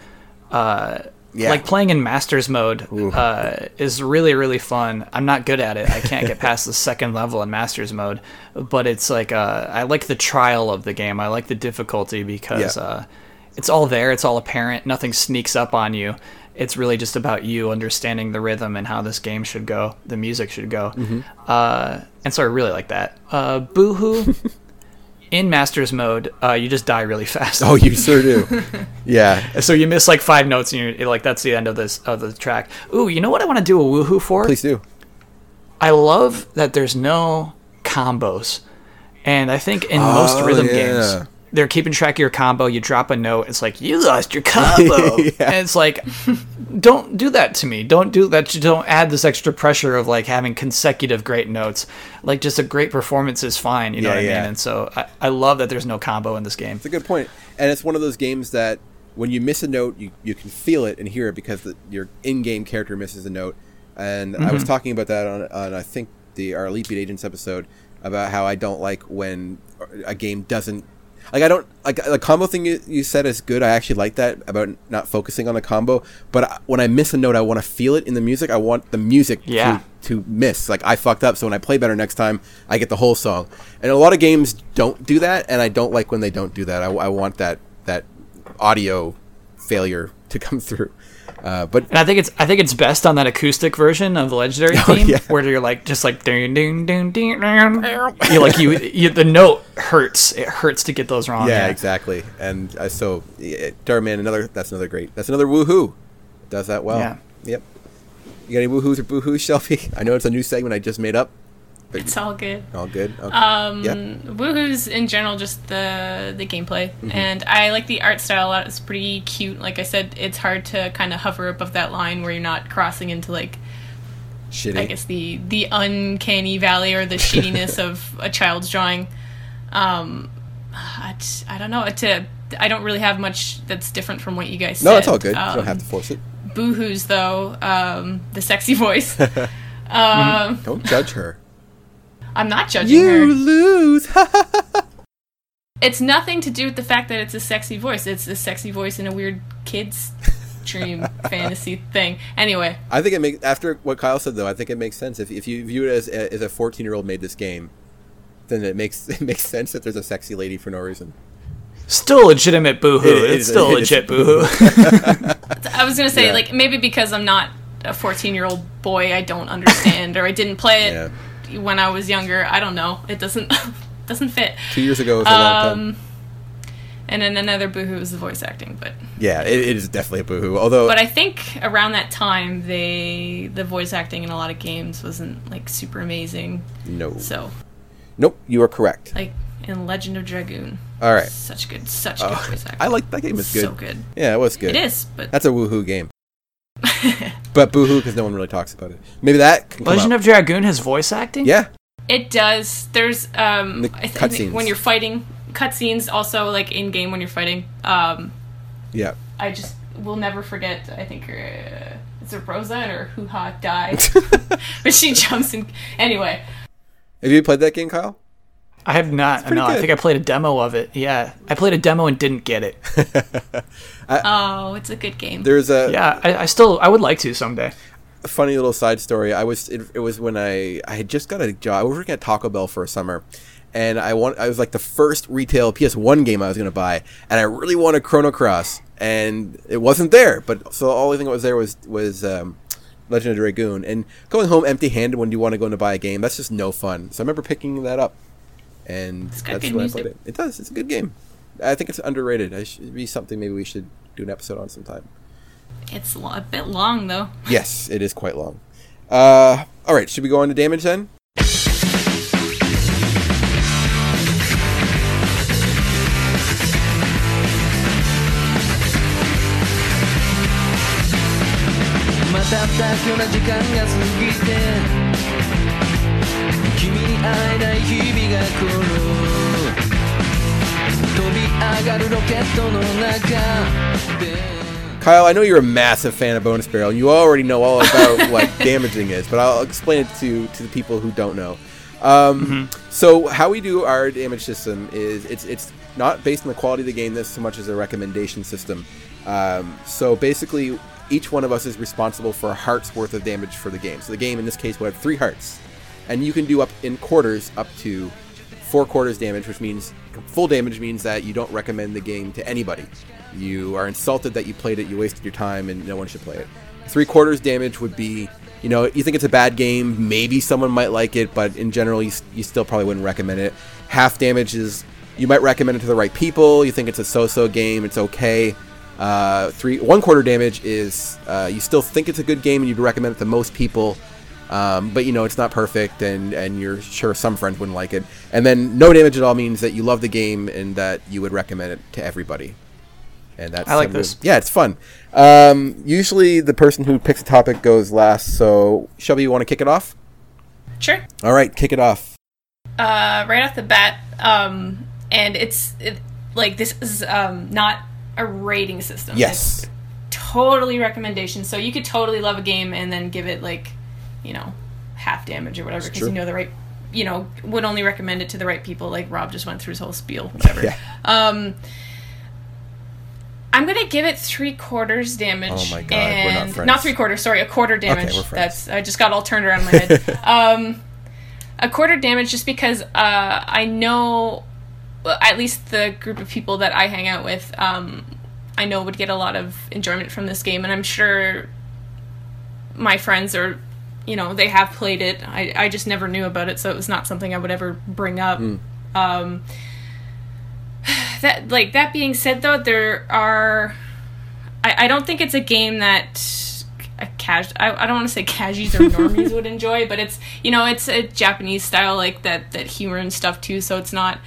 Uh, Yeah. Like playing in Masters mode uh, is really really fun. I'm not good at it. I can't get past the second level in Masters mode, but it's like uh, I like the trial of the game. I like the difficulty because Yeah. uh, it's all there. It's all apparent. Nothing sneaks up on you. It's really just about you understanding the rhythm and how this game should go, the music should go. Mm-hmm. Uh, and so I really like that. Uh, Boohoo. In Masters mode, uh, you just die really fast. oh, you sure do. yeah, So you miss like five notes, and you're like, "That's the end of this of the track." Ooh, you know what I want to do a woohoo for? please do. I love that there's no combos, and I think in most Oh, rhythm yeah. games, they're keeping track of your combo. You drop a note, it's like you lost your combo, Yeah. and it's like, don't do that to me. Don't do that. Don't add this extra pressure of like having consecutive great notes. Like just a great performance is fine. You know Yeah, what I yeah. mean? And so I, I love that there's no combo in this game. It's a good point. and it's one of those games that when you miss a note, you, you can feel it and hear it because the, your in-game character misses a note. And I Mm-hmm. was talking about that on, on I think the our Elite Beat Agents episode about how I don't like when a game doesn't like I don't like the combo thing you, you said is good. I actually like that about not focusing on the combo. But I, when I miss a note, I want to feel it in the music. I want the music Yeah. to to miss. Like I fucked up, so when I play better next time, I get the whole song. And a lot of games don't do that, and I don't like when they don't do that. I, I want that that audio failure to come through. Uh, but And I think it's I think it's best on that acoustic version of the legendary Oh, theme, yeah. where you're like just like ding ding ding ding. You like you, you the note hurts. It hurts to get those wrong. yeah, exactly. And uh, so yeah, Darman, another that's another great. That's another woohoo. Does that well. Yeah. Yep. You got any woohoos or boohoos, Shelby? I know it's a new segment I just made up. It's all good. All good. Okay. Um, Yep. Woohoo's in general just the the gameplay, Mm-hmm. and I like the art style a lot. It's pretty cute. Like I said, it's hard to kind of hover above that line where you're not crossing into like Shitty. I guess the the uncanny valley or the shittiness of a child's drawing. Um, I, don't know. To I don't really have much that's different from what you guys said. no, it's all good. you Um, don't have to force it. Boohoo's though, um, the sexy voice. um, Don't judge her. I'm not judging you her. You lose. It's nothing to do with the fact that it's a sexy voice. It's a sexy voice in a weird kid's dream fantasy thing. Anyway, I think it makes after what Kyle said though. I think it makes sense if, if you view it as as a fourteen year old made this game, then it makes it makes sense that there's a sexy lady for no reason. Still legitimate boohoo. It- it it's is- still it is- legit boohoo. I was gonna say Yeah. like maybe because I'm not a 14 year old boy, I don't understand, or I didn't play it Yeah. When I was younger. I don't know. It doesn't doesn't fit. Two years ago was a long time. Um, and then another boohoo is the voice acting, but Yeah, it, it is definitely a boohoo. Although but I think around that time they the voice acting in a lot of games wasn't like super amazing. no, So nope, you are correct. like in Legend of Dragoon, All right, such good, such good Oh, voice acting. I like that game. It's good. So good. Yeah, it was good. It is, but That's a woohoo game. but boohoo because no one really talks about it. Maybe that can come Legend out. of Dragoon has voice acting. yeah. It does. There's um The I think cutscenes. when you're fighting cutscenes also like in game when you're fighting. Um Yeah. I just will never forget I think uh, is it Rosa and her hoo ha die. but she jumps in anyway. Have you played that game, Kyle? I have not. pretty No, I think I played a demo of it. Yeah, I played a demo and didn't get it. Oh, it's a good game. There's a Yeah, I, I still I would like to someday. a funny little side story. I was it, it was when I I had just got a job. I was working at Taco Bell for a summer, and I want I was like the first retail PS1 game I was going to buy, and I really wanted Chrono Cross, and it wasn't there. But so the only thing that was there was was um, Legend of Dragoon, and going home empty-handed when you want to go in to buy a game that's just no fun. So I remember picking that up, and got that's good when I music. played it. It does. It's a good game. I think it's underrated. It should be something maybe we should do an episode on sometime. It's lo- a bit long though. Yes, it is quite long. Uh, all right, should we go on to damage then? また妥協な時間が過ぎて君に会えない 日々が来る飛び上がるロケットの中で Kyle, I know you're a massive fan of bonus barrel. You already know all about what damaging is, but I'll explain it to to the people who don't know. Um, So how we do our damage system is it's it's not based on the quality of the game this so much as a recommendation system. Um, so basically, each one of us is responsible for a heart's worth of damage for the game. So the game in this case will have three hearts, and you can do up in quarters up to four quarters damage, which means full damage means that you don't recommend the game to anybody. You are insulted that you played it, you wasted your time, and no one should play it. Three quarters damage would be, you know, you think it's a bad game, maybe someone might like it, but in general, you, you still probably wouldn't recommend it. Half damage is, you might recommend it to the right people, you think it's a so-so game, it's okay. Uh, three one quarter damage is uh, you still think it's a good game and you'd recommend it to most people, um, but you know it's not perfect and and you're sure some friends wouldn't like it. And then no damage at all means that you love the game and that you would recommend it to everybody. And that's I like some of- this. Yeah, it's fun. Um, usually the person who picks a topic goes last. So Shelby, you want to kick it off? Sure. All right, kick it off. uh, right off the bat, um, and it's it, like this is um, not a rating system. Yes. It's totally recommendation. So you could totally love a game and then give it like, you know, half damage or whatever because you know the right, you know, would only recommend it to the right people. Like Rob just went through his whole spiel, whatever. Yeah. Um, I'm gonna give it three quarters damage. Oh my God, we're not and- three quarters. Sorry, a quarter damage. we're. That's I just got all turned around in my head. um, a quarter damage just because uh, I know at least the group of people that I hang out with, um, I know would get a lot of enjoyment from this game, and I'm sure my friends are, you know, they have played it. I, I just never knew about it, so it was not something I would ever bring up. Um, that like that being said, though, there are. I, I don't think it's a game that a cas- I, I don't want to say casuals or normies would enjoy, but it's you know it's a Japanese style like that that humor and stuff too. So it's not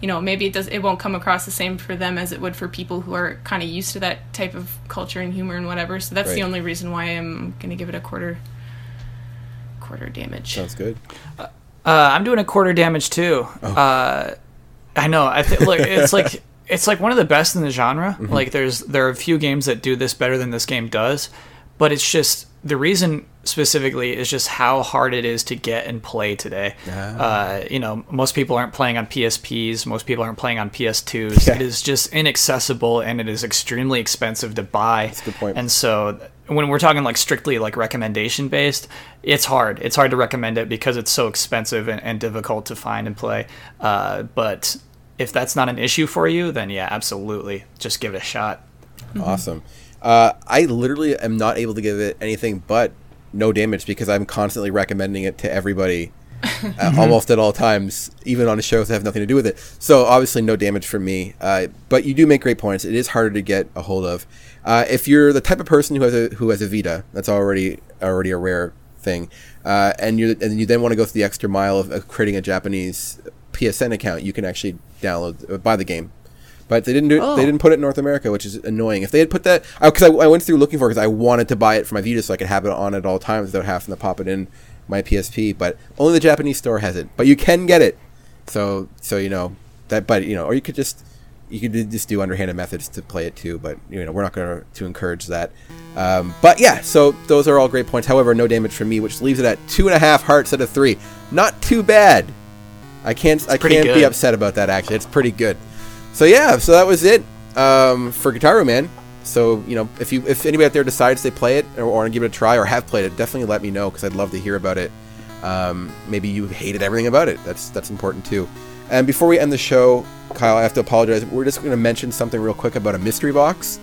you know maybe it does it won't come across the same for them as it would for people who are kind of used to that type of culture and humor and whatever. So that's the only reason why I'm gonna give it a quarter quarter damage. Sounds good. Uh, I'm doing a quarter damage too. Uh, I know. I th- look, it's like it's like one of the best in the genre. Like there's there are a few games that do this better than this game does, but it's just the reason specifically is just how hard it is to get and play today. Uh, you know, most people aren't playing on PSPs. Most people aren't playing on PS2s. Yeah. It is just inaccessible and it is extremely expensive to buy. That's a good point. And so when we're talking like strictly like recommendation based, it's hard. It's hard to recommend it because it's so expensive and, and difficult to find and play. Uh, but if that's not an issue for you, then yeah, absolutely, just give it a shot. Awesome. Uh, I literally am not able to give it anything but no damage because I'm constantly recommending it to everybody uh, almost at all times, even on shows that have nothing to do with it. So obviously no damage for me. Uh, but you do make great points. It is harder to get a hold of. Uh, if you're the type of person who has a who has a Vita, that's already already a rare thing, uh, and you and you then want to go through the extra mile of, of creating a Japanese PSN account, you can actually download uh, buy the game but they didn't do it. They didn't put it in North America, which is annoying. If they had put that, because I, I went through looking for it because I wanted to buy it for my Vita so I could have it on at all times without having to pop it in my PSP. But only the Japanese store has it. But you can get it, so so you know that. But you know, or you could just you could just do underhanded methods to play it too. But you know, we're not going to encourage that. Um, but yeah, so those are all great points. However, no damage from me, which leaves it at two and a half hearts out of three. Not too bad. I can't I can't be upset about that. Actually, it's pretty good. So yeah, so that was it um, for Gitaroo Man. So you know, if you if anybody out there decides they play it or, want to give it a try or have played it, definitely let me know because I'd love to hear about it. Um, maybe you hated everything about it. That's that's important too. And before we end the show, Kyle, I have to apologize. We're just going to mention something real quick about a mystery box.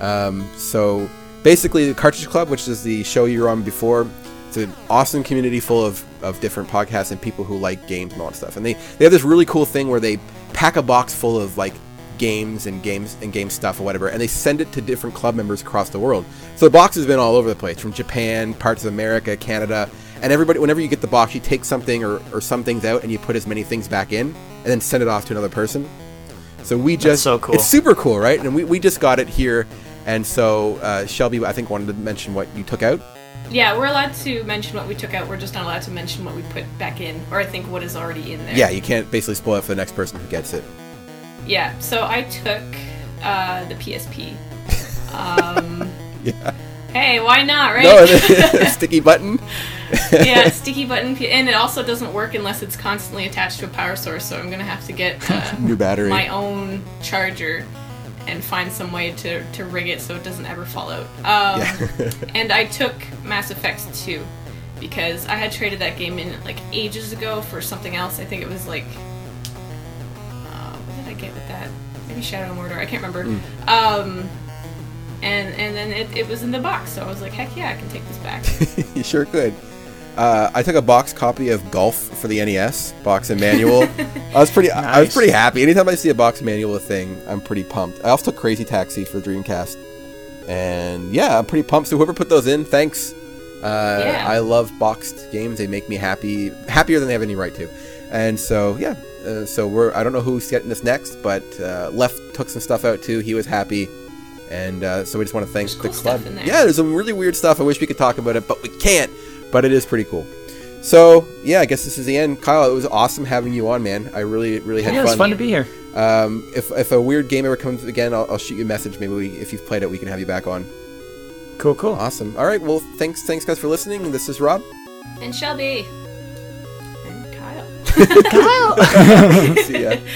Um, so basically, the Cartridge Club, which is the show you were on before, it's an awesome community full of, of different podcasts and people who like games and all that stuff. And they, they have this really cool thing where they pack a box full of like games and games and game stuff or whatever, and they send it to different club members across the world. So the box has been all over the place, from Japan, parts of America, Canada, and everybody. Whenever you get the box, you take something or, or some things out, and you put as many things back in, and then send it off to another person. So we just so cool. It's super cool, right? And we, we just got it here, and so uh, Shelby, I think wanted to mention what you took out. Yeah, we're allowed to mention what we took out. We're just not allowed to mention what we put back in, or I think what is already in there. Yeah, you can't basically spoil it for the next person who gets it. Yeah. So I took uh, the PSP. Um, Yeah. hey, why not, right? No, sticky button. yeah, sticky button, and it also doesn't work unless it's constantly attached to a power source. So I'm gonna have to get uh, New battery. my own charger and find some way to, to rig it so it doesn't ever fall out. Um, Yeah. and I took Mass Effect 2 because I had traded that game in like ages ago for something else. I think it was like uh, what did I get with that? Maybe Shadow of Mordor. I can't remember. Hmm. Um, and and then it, it was in the box, so I was like, heck yeah, I can take this back. you sure could. Uh, I took a box copy of Golf for the NES, box and manual. I was pretty, I was pretty happy. Anytime I see a box manual a thing, I'm pretty pumped. I also took Crazy Taxi for Dreamcast, and yeah, I'm pretty pumped. So whoever put those in, thanks. Uh, Yeah. I love boxed games. They make me happy, happier than they have any right to. And so yeah, uh, so we're. I don't know who's getting this next, but uh, Left took some stuff out too. He was happy. And uh, so we just want to thank There's the cool club. stuff in there. Yeah, there's some really weird stuff. I wish we could talk about it, but we can't. But it is pretty cool. So yeah, I guess this is the end. Kyle, it was awesome having you on, man. I really, really had fun. Yeah, fun. it's fun to be here. Um, if if a weird game ever comes again, I'll, I'll shoot you a message. Maybe we, if you've played it, we can have you back on. Cool, cool. Awesome. All right. Well, thanks, thanks guys for listening. This is Rob. and Shelby. And Kyle. Kyle. See ya.